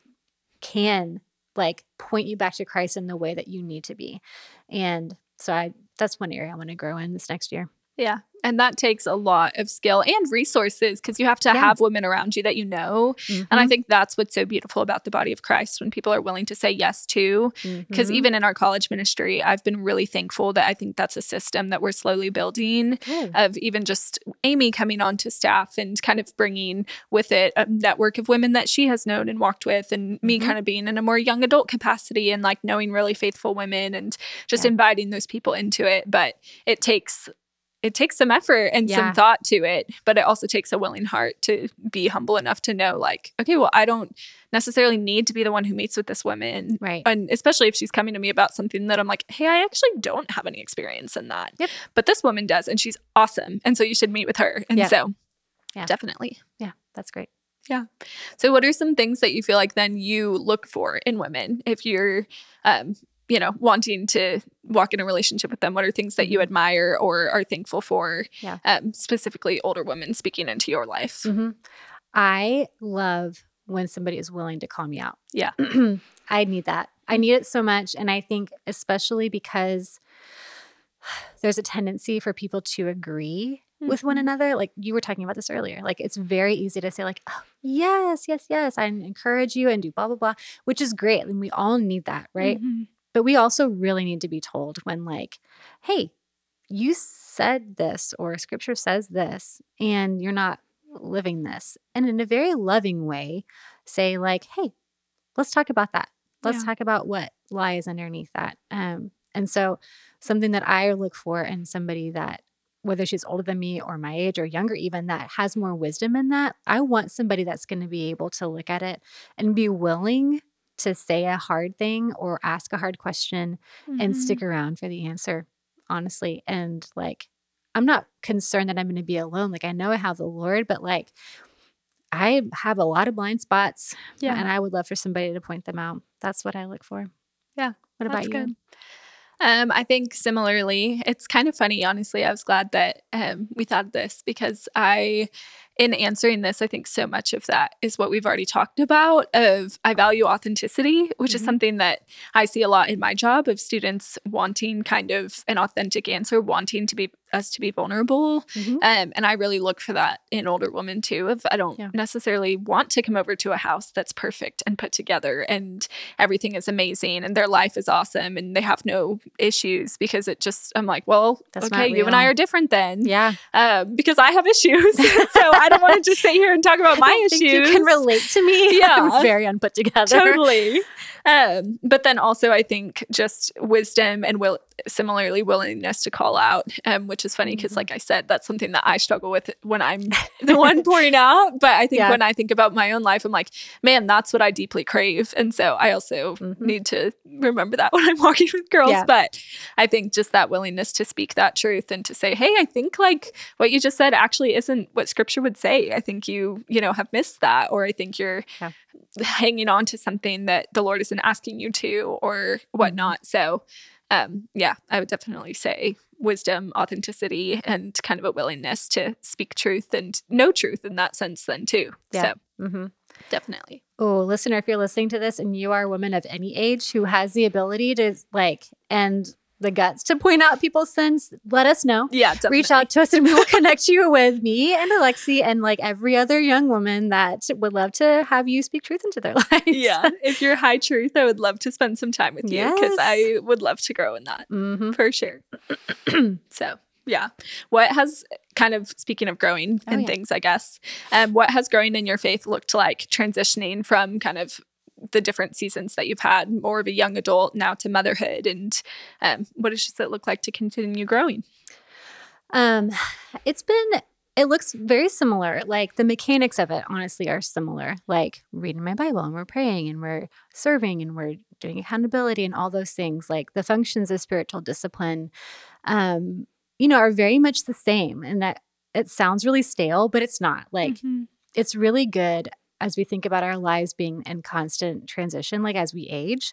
can like point you back to Christ in the way that you need to be. And so I that's one area I want to grow in this next year. Yeah. And that takes a lot of skill and resources because you have to Yeah. have women around you that you know. And I Mhm. think that's what's so beautiful about the body of Christ when people are willing to say yes to. Because Mhm. even in our college ministry, I've been really thankful that I think that's a system that we're slowly building Good. of even just Amy coming onto staff and kind of bringing with it a network of women that she has known and walked with, and me Mhm. kind of being in a more young adult capacity and like knowing really faithful women and just Yeah. inviting those people into it. But it takes it takes some effort and Yeah. some thought to it, but it also takes a willing heart to be humble enough to know, like, okay, well, I don't necessarily need to be the one who meets with this woman. right. And especially if she's coming to me about something that I'm like, hey, I actually don't have any experience in that. Yep. But this woman does, and she's awesome. And so you should meet with her. And Yeah. so, Yeah. definitely. Yeah, that's great. Yeah. So, what are some things that you feel like then you look for in women if you're, um, you know, wanting to walk in a relationship with them? What are things that you Mhm. admire or are thankful for? Yeah. Um, specifically, older women speaking into your life. hmm I love when somebody is willing to call me out. Yeah. I need that. I need it so much. And I think, especially because there's a tendency for people to agree with one Mhm. another. Like you were talking about this earlier. Like it's very easy to say, like, oh, yes, yes, yes. I encourage you and do blah, blah, blah, which is great. And we all need that, right? Mhm. But we also really need to be told when, like, hey, you said this or scripture says this, and you're not living this? And in a very loving way, say, like, hey, let's talk about that. Let's Yeah. talk about what lies underneath that. Um, and so, something that I look for in somebody that, whether she's older than me or my age or younger, even that has more wisdom in that, I want somebody that's going to be able to look at it and be willing to say a hard thing or ask a hard question and Mhm. stick around for the answer, honestly. And like, I'm not concerned that I'm going to be alone. Like, I know I have the Lord, but like, I have a lot of blind spots Yeah. and I would love for somebody to point them out. That's what I look for. Yeah, What about you? good. Um, I think similarly, it's kind of funny, honestly. I was glad that um, we thought of this because I, in answering this, I think so much of that is what we've already talked about. Of I value authenticity, which is Mhm. something that I see a lot in my job of students wanting kind of an authentic answer, wanting to be us to be vulnerable. Mhm. Um, and I really look for that in older women too. Of I don't Yeah. necessarily want to come over to a house that's perfect and put together and everything is amazing and their life is awesome and they have no issues because it just I'm like, well, That's okay, you and I are different then. Yeah. Um, because I have issues. so I don't want to just sit here and talk about I my issues. think you can relate to me. Yeah. I'm very unput together. totally. Um, but then also, I think just wisdom and will similarly willingness to call out, um, which is funny because, Mhm. like I said, that's something that I struggle with when I'm the one pouring out. But I think Yeah. when I think about my own life, I'm like, man, that's what I deeply crave. And so I also Mhm. need to remember that when I'm walking with girls. Yeah. But I think just that willingness to speak that truth and to say, hey, I think like what you just said actually isn't what scripture would say. I think you, you know, have missed that, or I think you're Yeah. hanging on to something that the Lord isn't asking you to or whatnot. So, um, yeah, I would definitely say wisdom, authenticity, and kind of a willingness to speak truth and know truth in that sense, then too. Yeah. So, hmm definitely. Oh, listener, if you're listening to this and you are a woman of any age who has the ability to like and the guts to point out people's sins, let us know. Yeah, definitely. Reach out to us and we will connect you with me and Alexi and like every other young woman that would love to have you speak truth into their lives. Yeah, if you're high truth, I would love to spend some time with you because Yes. I would love to grow in that hmm for sure. so, yeah. What has kind of speaking of growing Oh, and yeah. things, I guess, um, what has growing in your faith looked like transitioning from kind of the different seasons that you've had, more of a young adult now to motherhood, and um, what does it look like to continue growing? Um, it's been it looks very similar. Like the mechanics of it honestly are similar. Like reading my Bible and we're praying and we're serving and we're doing accountability and all those things. Like the functions of spiritual discipline um, you know, are very much the same. And that it sounds really stale, but it's not. Like Mhm. it's really good as we think about our lives being in constant transition, like as we age.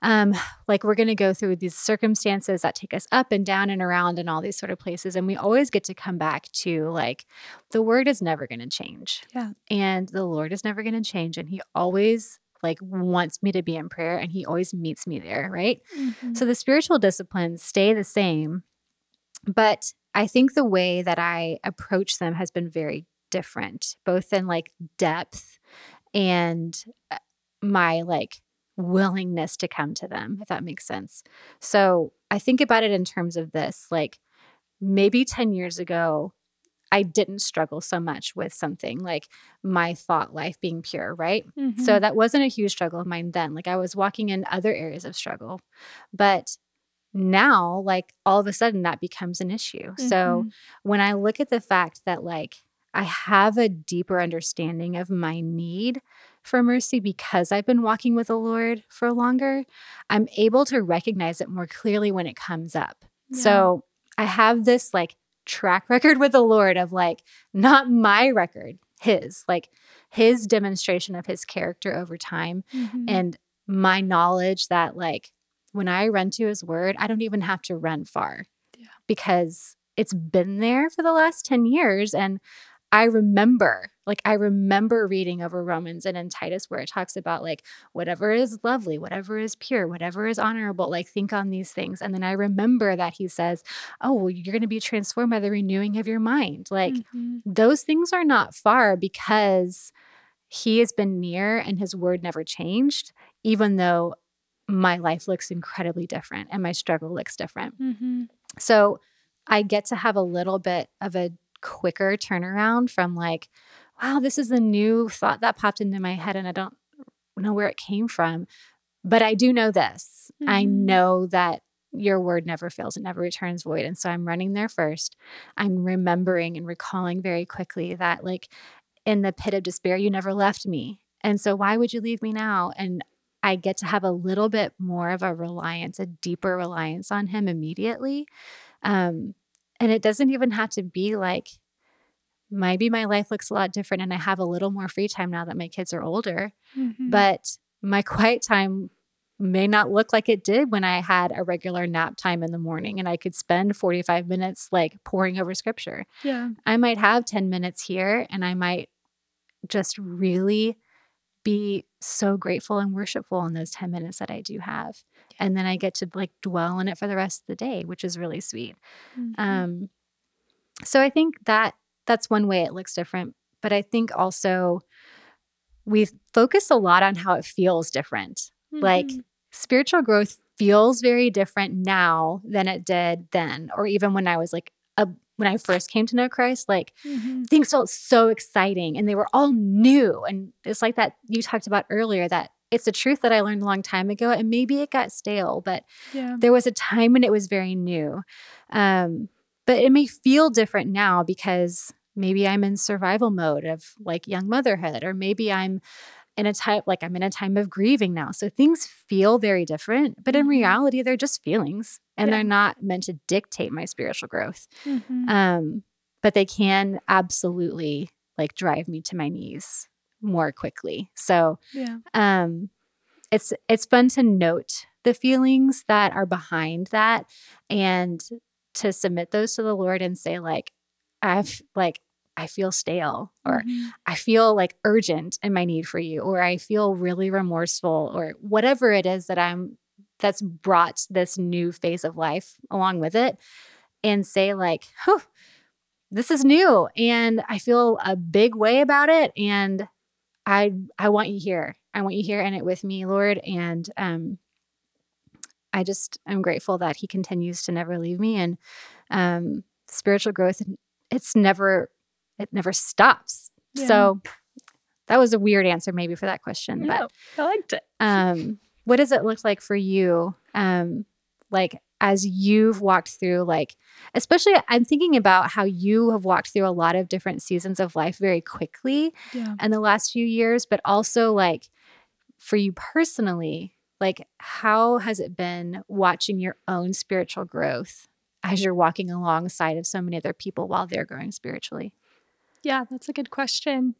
Um, like we're going to go through these circumstances that take us up and down and around and all these sort of places. And we always get to come back to like the word is never going to change. Yeah. And the Lord is never going to change. And He always like wants me to be in prayer and He always meets me there. Right. So the spiritual disciplines stay the same, but I think the way that I approach them has been very different, both in like depth and uh, my like willingness to come to them, if that makes sense. So I think about it in terms of this like maybe 10 years ago, I didn't struggle so much with something like my thought life being pure, right? Mhm. So that wasn't a huge struggle of mine then. Like I was walking in other areas of struggle. But now, like all of a sudden, that becomes an issue. So Mhm. when I look at the fact that, like, I have a deeper understanding of my need for mercy because I've been walking with the Lord for longer, I'm able to recognize it more clearly when it comes up. Yeah. So I have this like track record with the Lord of like, not my record, His, like His demonstration of His character over time Mhm. and my knowledge that like when I run to his word, I don't even have to run far. Yeah. Because it's been there for the last 10 years and I remember, like I remember reading over Romans and in Titus where it talks about like whatever is lovely, whatever is pure, whatever is honorable, like think on these things. And then I remember that he says, "Oh, well, you're going to be transformed by the renewing of your mind." Like Mhm. those things are not far because he has been near and his word never changed, even though my life looks incredibly different and my struggle looks different. Mhm. So I get to have a little bit of a quicker turnaround from like, wow, this is a new thought that popped into my head and I don't know where it came from. But I do know this. Mm-hmm. I know that your word never fails, it never returns void. And so I'm running there first. I'm remembering and recalling very quickly that, like, in the pit of despair, you never left me. And so why would you leave me now? And I get to have a little bit more of a reliance, a deeper reliance on him immediately. Um, and it doesn't even have to be like, maybe my life looks a lot different and I have a little more free time now that my kids are older. Mm-hmm. But my quiet time may not look like it did when I had a regular nap time in the morning and I could spend 45 minutes like poring over scripture. Yeah. I might have 10 minutes here and I might just really be so grateful and worshipful in those 10 minutes that I do have. And then I get to like dwell in it for the rest of the day, which is really sweet. Mm-hmm. Um, so I think that that's one way it looks different. But I think also we focus a lot on how it feels different. Mm-hmm. Like spiritual growth feels very different now than it did then, or even when I was like a when I first came to know Christ, like mm-hmm. things felt so exciting and they were all new. And it's like that you talked about earlier that it's a truth that I learned a long time ago and maybe it got stale, but yeah. there was a time when it was very new. Um, but it may feel different now because maybe I'm in survival mode of like young motherhood, or maybe I'm in a time like I'm in a time of grieving now. So things feel very different, but in mm-hmm. reality, they're just feelings and yeah. they're not meant to dictate my spiritual growth. Mm-hmm. Um, but they can absolutely like drive me to my knees more quickly. So yeah. um it's it's fun to note the feelings that are behind that and to submit those to the Lord and say like I've like I feel stale or mm-hmm. I feel like urgent in my need for you or I feel really remorseful or whatever it is that I'm that's brought this new phase of life along with it and say like, this is new and I feel a big way about it and I I want you here. I want you here in it with me, Lord, and um I just I'm grateful that he continues to never leave me and um spiritual growth it's never it never stops. Yeah. So that was a weird answer maybe for that question. No, but I liked it. Um, what does it look like for you? Um, like as you've walked through like especially i'm thinking about how you have walked through a lot of different seasons of life very quickly yeah. in the last few years but also like for you personally like how has it been watching your own spiritual growth as you're walking alongside of so many other people while they're growing spiritually yeah, that's a good question.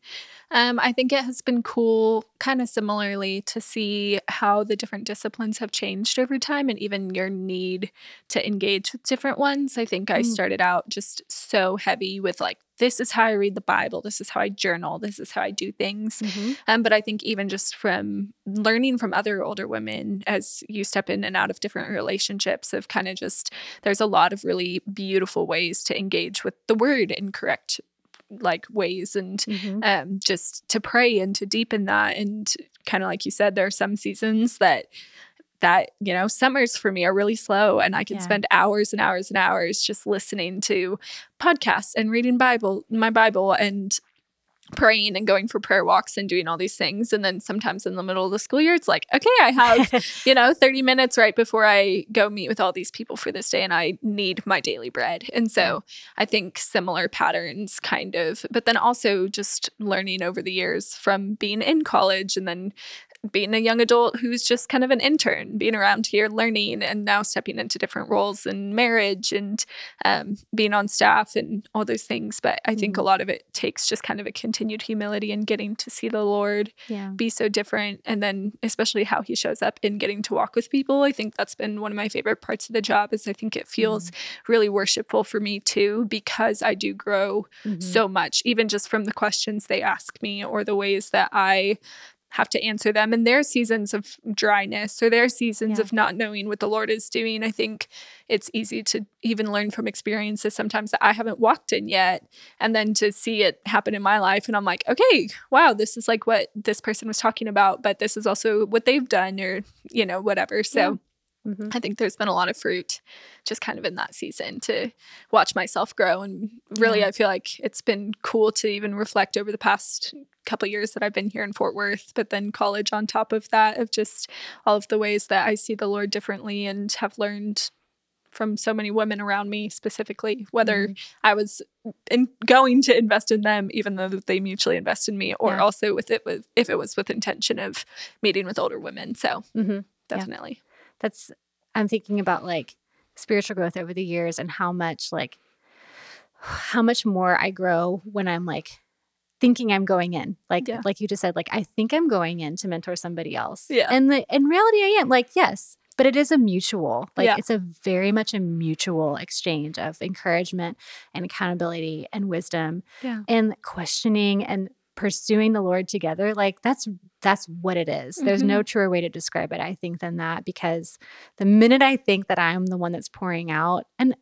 Um, I think it has been cool, kind of similarly, to see how the different disciplines have changed over time and even your need to engage with different ones. I think I mm. started out just so heavy with like, this is how I read the Bible, this is how I journal, this is how I do things. Mm-hmm. Um, but I think even just from learning from other older women as you step in and out of different relationships, of kind of just, there's a lot of really beautiful ways to engage with the word in correct like ways and mm-hmm. um, just to pray and to deepen that and kind of like you said there are some seasons that that you know summers for me are really slow and i can yeah. spend hours and hours and hours just listening to podcasts and reading bible my bible and praying and going for prayer walks and doing all these things. And then sometimes in the middle of the school year it's like okay i have you know 30 minutes right before i go meet with all these people for this day and i need my daily bread. And so i think similar patterns kind of but then also just learning over the years from being in college and then being a young adult who's just kind of an intern, being around here learning and now stepping into different roles in marriage and um, being on staff and all those things. But I think mm-hmm. a lot of it takes just kind of a continued humility and getting to see the Lord yeah. be so different. And then, especially how he shows up in getting to walk with people. I think that's been one of my favorite parts of the job is I think it feels mm-hmm. really worshipful for me too, because I do grow mm-hmm. so much, even just from the questions they ask me or the ways that I have to answer them in their seasons of dryness or their seasons yeah. of not knowing what the Lord is doing. I think it's easy to even learn from experiences sometimes that I haven't walked in yet. And then to see it happen in my life. And I'm like, okay, wow, this is like what this person was talking about, but this is also what they've done or, you know, whatever. So, Mhm. I think there's been a lot of fruit just kind of in that season to watch myself grow. And really, Yeah. I feel like it's been cool to even reflect over the past couple years that I've been here in Fort Worth, but then college on top of that, of just all of the ways that I see the Lord differently and have learned from so many women around me specifically, whether I was in going to invest in them, even though they mutually invest in me, or Yeah. also with it with if it was with intention of meeting with older women. So Mhm. definitely. That's i'm thinking about like spiritual growth over the years and how much like how much more i grow when i'm like thinking i'm going in like Yeah. like you just said like i think i'm going in to mentor somebody else Yeah. and the, in reality i am like yes but it is a mutual like Yeah. it's a very much a mutual exchange of encouragement and accountability and wisdom Yeah. and questioning and pursuing the lord together like that's that's what it is there's Mm-hmm. no truer way to describe it i think than that because the minute i think that i'm the one that's pouring out and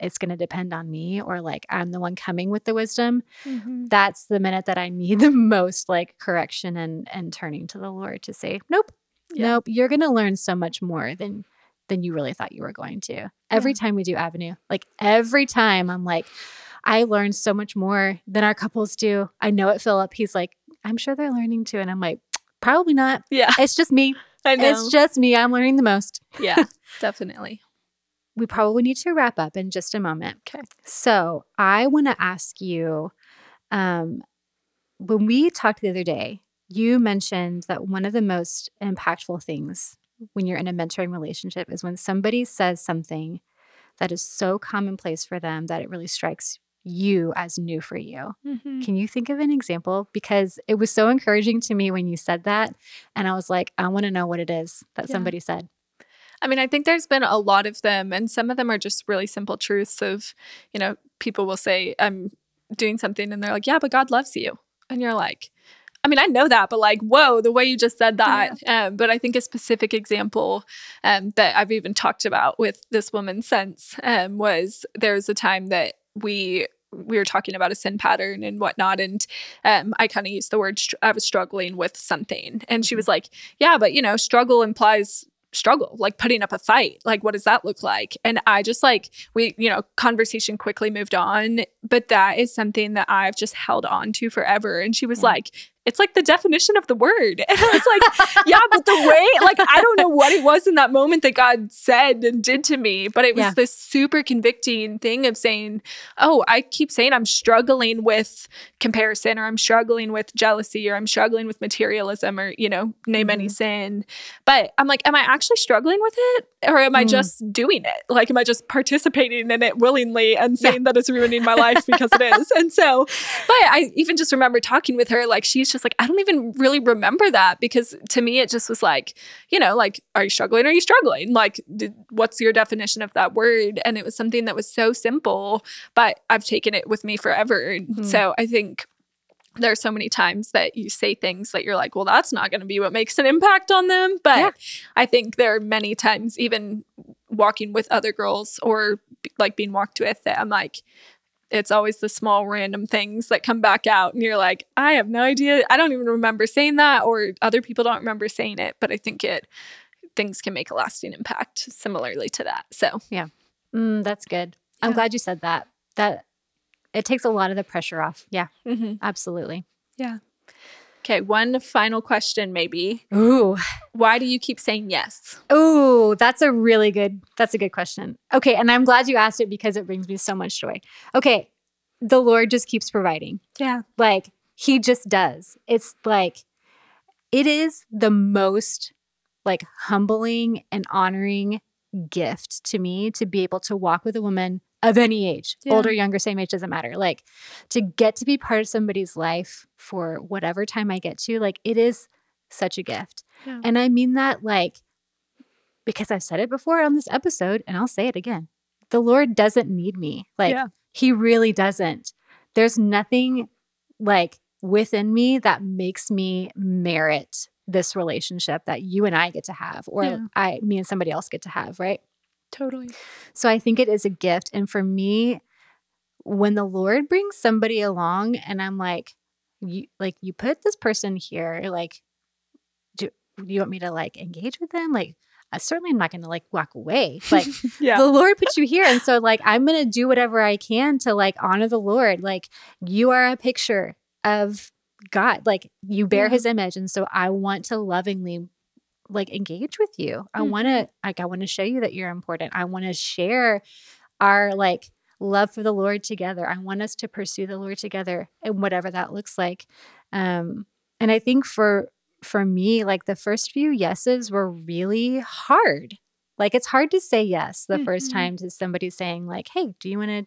it's going to depend on me or like i'm the one coming with the wisdom Mm-hmm. that's the minute that i need the most like correction and and turning to the lord to say nope Yeah. nope you're going to learn so much more than than you really thought you were going to every Yeah. time we do avenue like every time i'm like i learn so much more than our couples do i know it philip he's like i'm sure they're learning too and i'm like probably not Yeah. it's just me I know. it's just me i'm learning the most yeah, definitely. we probably need to wrap up in just a moment. Okay. So I want to ask you um, when we talked the other day, you mentioned that one of the most impactful things when you're in a mentoring relationship is when somebody says something that is so commonplace for them that it really strikes you as new for you. Mm-hmm. Can you think of an example? Because it was so encouraging to me when you said that. And I was like, I want to know what it is that Yeah. somebody said. I mean, I think there's been a lot of them, and some of them are just really simple truths of, you know, people will say, I'm doing something, and they're like, yeah, but God loves you. And you're like, I mean, I know that, but like, whoa, the way you just said that. Um, but I think a specific example um, that I've even talked about with this woman since um, was there was a time that we we were talking about a sin pattern and whatnot, and um, I kind of used the word str- I was struggling with something, and she was like, "Yeah, but you know, struggle implies." struggle like putting up a fight like what does that look like and i just like we you know conversation quickly moved on but that is something that i've just held on to forever and she was Yeah. like it's like the definition of the word and i was like yeah but the way like i don't know what it was in that moment that god said and did to me but it was Yeah. this super convicting thing of saying oh i keep saying i'm struggling with comparison or i'm struggling with jealousy or i'm struggling with materialism or you know name any Mhm. sin but i'm like am i actually struggling with it or am i Mm. just doing it? Like am i just participating in it willingly and saying that it's ruining my life because it is? And so but i even just remember talking with her like she's just like i don't even really remember that because to me it just was like you know like are you struggling? Are you struggling? Like did, what's your definition of that word? And it was something that was so simple but i've taken it with me forever. Hmm. so i think there are so many times that you say things that you're like, well, that's not going to be what makes an impact on them. But Yeah. I think there are many times, even walking with other girls or like being walked with, that I'm like, it's always the small random things that come back out. And you're like, I have no idea. I don't even remember saying that, or other people don't remember saying it. But I think it, things can make a lasting impact similarly to that. So, Mm, that's good. I'm glad you said that. That it takes a lot of the pressure off. Yeah, mhm. absolutely. Yeah. Okay. One final question, maybe. Ooh, Why do you keep saying yes? ooh, that's a really good. That's a good question. Okay, and I'm glad you asked it because it brings me so much joy. Okay, the Lord just keeps providing. Yeah. Like He just does. It's like it is the most like humbling and honoring gift to me to be able to walk with a woman of any age, Yeah. older, younger, same age, doesn't matter. Like to get to be part of somebody's life for whatever time I get to, like it is such a gift. Yeah. And I mean that like because I've said it before on this episode and I'll say it again. The Lord doesn't need me. Like Yeah. he really doesn't. There's nothing like within me that makes me merit this relationship that you and I get to have or. I me and somebody else get to have, right? Totally. So I think it is a gift. And for me, when the Lord brings somebody along and I'm like, you like you put this person here, like, do, do you want me to like engage with them? Like, I certainly am not going to like walk away. Like Yeah. the Lord put you here. And so like I'm going to do whatever I can to like honor the Lord. Like you are a picture of God. Like you bear Yeah. his image. And so I want to lovingly like engage with you. I want to like I want to show you that you're important. I want to share our like love for the Lord together. I want us to pursue the Lord together and whatever that looks like. Um and I think for for me like the first few yeses were really hard. Like it's hard to say yes the first Mhm. time to somebody saying like, "Hey, do you want to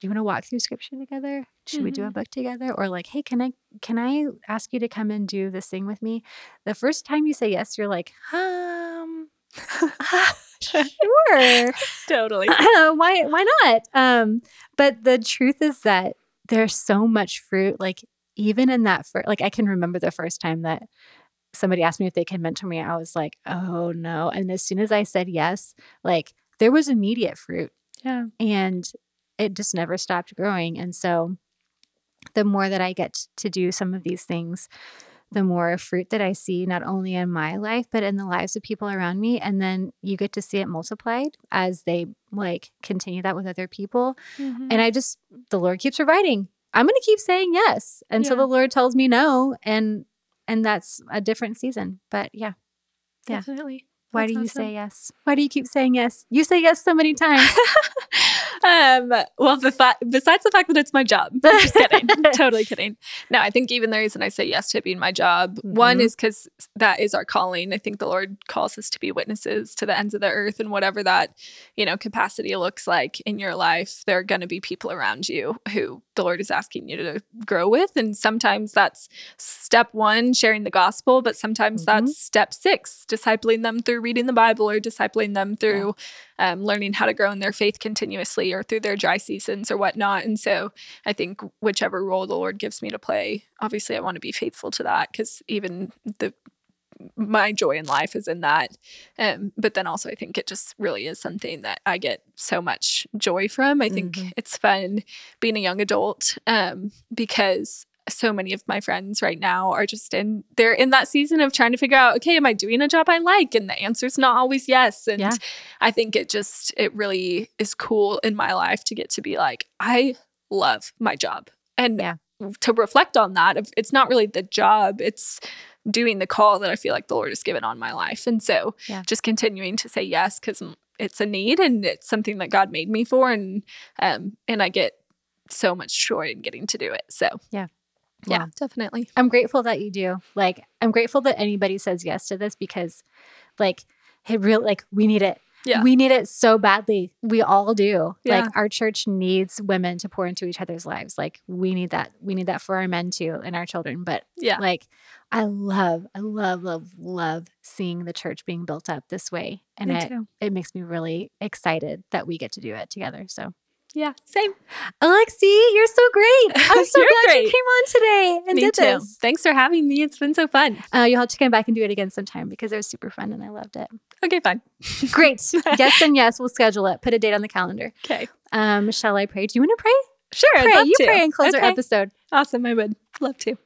do you want to walk through scripture together? Should we do a book together?" Or like, "Hey, can I can I ask you to come and do this thing with me?" The first time you say yes, you're like, "Um, sure." totally. why why not um but the truth is that there's so much fruit like even in that first, like i can remember the first time that somebody asked me if they can mentor me i was like oh no and as soon as i said yes like there was immediate fruit Yeah. and it just never stopped growing and so the more that i get to do some of these things the more fruit that i see not only in my life but in the lives of people around me and then you get to see it multiplied as they like continue that with other people Mhm. and i just the lord keeps providing i'm going to keep saying yes until Yeah. the lord tells me no and and that's a different season but yeah yeah. Definitely. why That's do you awesome. say yes why do you keep saying yes you say yes so many times um, well, the fa- besides the fact that it's my job, I'm just kidding, totally kidding. No, I think even the reason I say yes to it being my job, one Mhm. is because that is our calling. I think the Lord calls us to be witnesses to the ends of the earth, and whatever that you know capacity looks like in your life, there are going to be people around you who the Lord is asking you to grow with, and sometimes that's step one, sharing the gospel, but sometimes Mhm. that's step six, discipling them through reading the Bible or discipling them through um, learning how to grow in their faith continuously or through their dry seasons or whatnot. And so I think whichever role the Lord gives me to play, obviously I want to be faithful to that because even the my joy in life is in that. Um, but then also I think it just really is something that I get so much joy from. I think Mhm. it's fun being a young adult um, because so many of my friends right now are just in they're in that season of trying to figure out okay am i doing a job i like and the answer's not always yes and Yeah. i think it just it really is cool in my life to get to be like i love my job and Yeah. to reflect on that it's not really the job it's doing the call that i feel like the lord has given on my life and so Yeah. just continuing to say yes because it's a need and it's something that god made me for and um and i get so much joy in getting to do it so Yeah. Yeah definitely I'm grateful that you do. Like, I'm grateful that anybody says yes to this because, like, it really like we need it. Yeah. We need it so badly. We all do. Yeah. Like, our church needs women to pour into each other's lives. Like, we need that. We need that for our men too and our children. But yeah like, I love, I love, love, love seeing the church being built up this way, and me it too it makes me really excited that we get to do it together. So, yeah same Alexi, you're so great. I'm so glad you came on today and me did too this. thanks for having me it's been so fun Uh, you'll have to come back and do it again sometime because it was super fun and I loved it. okay fine Great. yes and yes. We'll schedule it. Put a date on the calendar. okay Um, shall I pray? Do you want to pray? sure pray. You to. pray and close our episode. Awesome. I would love to.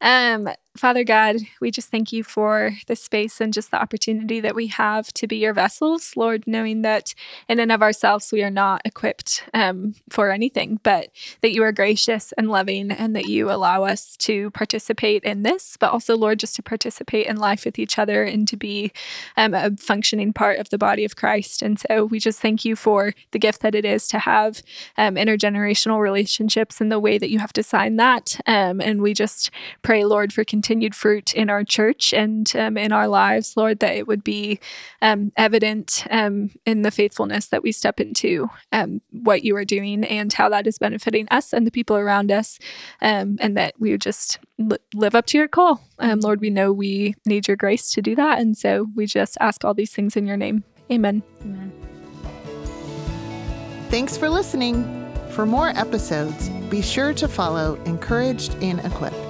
Um, Father God, we just thank you for the space and just the opportunity that we have to be your vessels, Lord, knowing that in and of ourselves we are not equipped um, for anything, but that you are gracious and loving and that you allow us to participate in this, but also, Lord, just to participate in life with each other and to be um, a functioning part of the body of Christ. And so we just thank you for the gift that it is to have um, intergenerational relationships and the way that you have designed that. Um, and we just pray, Lord, for continued fruit in our church and um, in our lives, Lord, that it would be um, evident um, in the faithfulness that we step into um, what you are doing and how that is benefiting us and the people around us. Um, and that we would just li- live up to your call. Um, Lord, we know we need your grace to do that. And so we just ask all these things in your name. Amen. Amen. Thanks for listening. For more episodes, be sure to follow Encouraged and Equipped.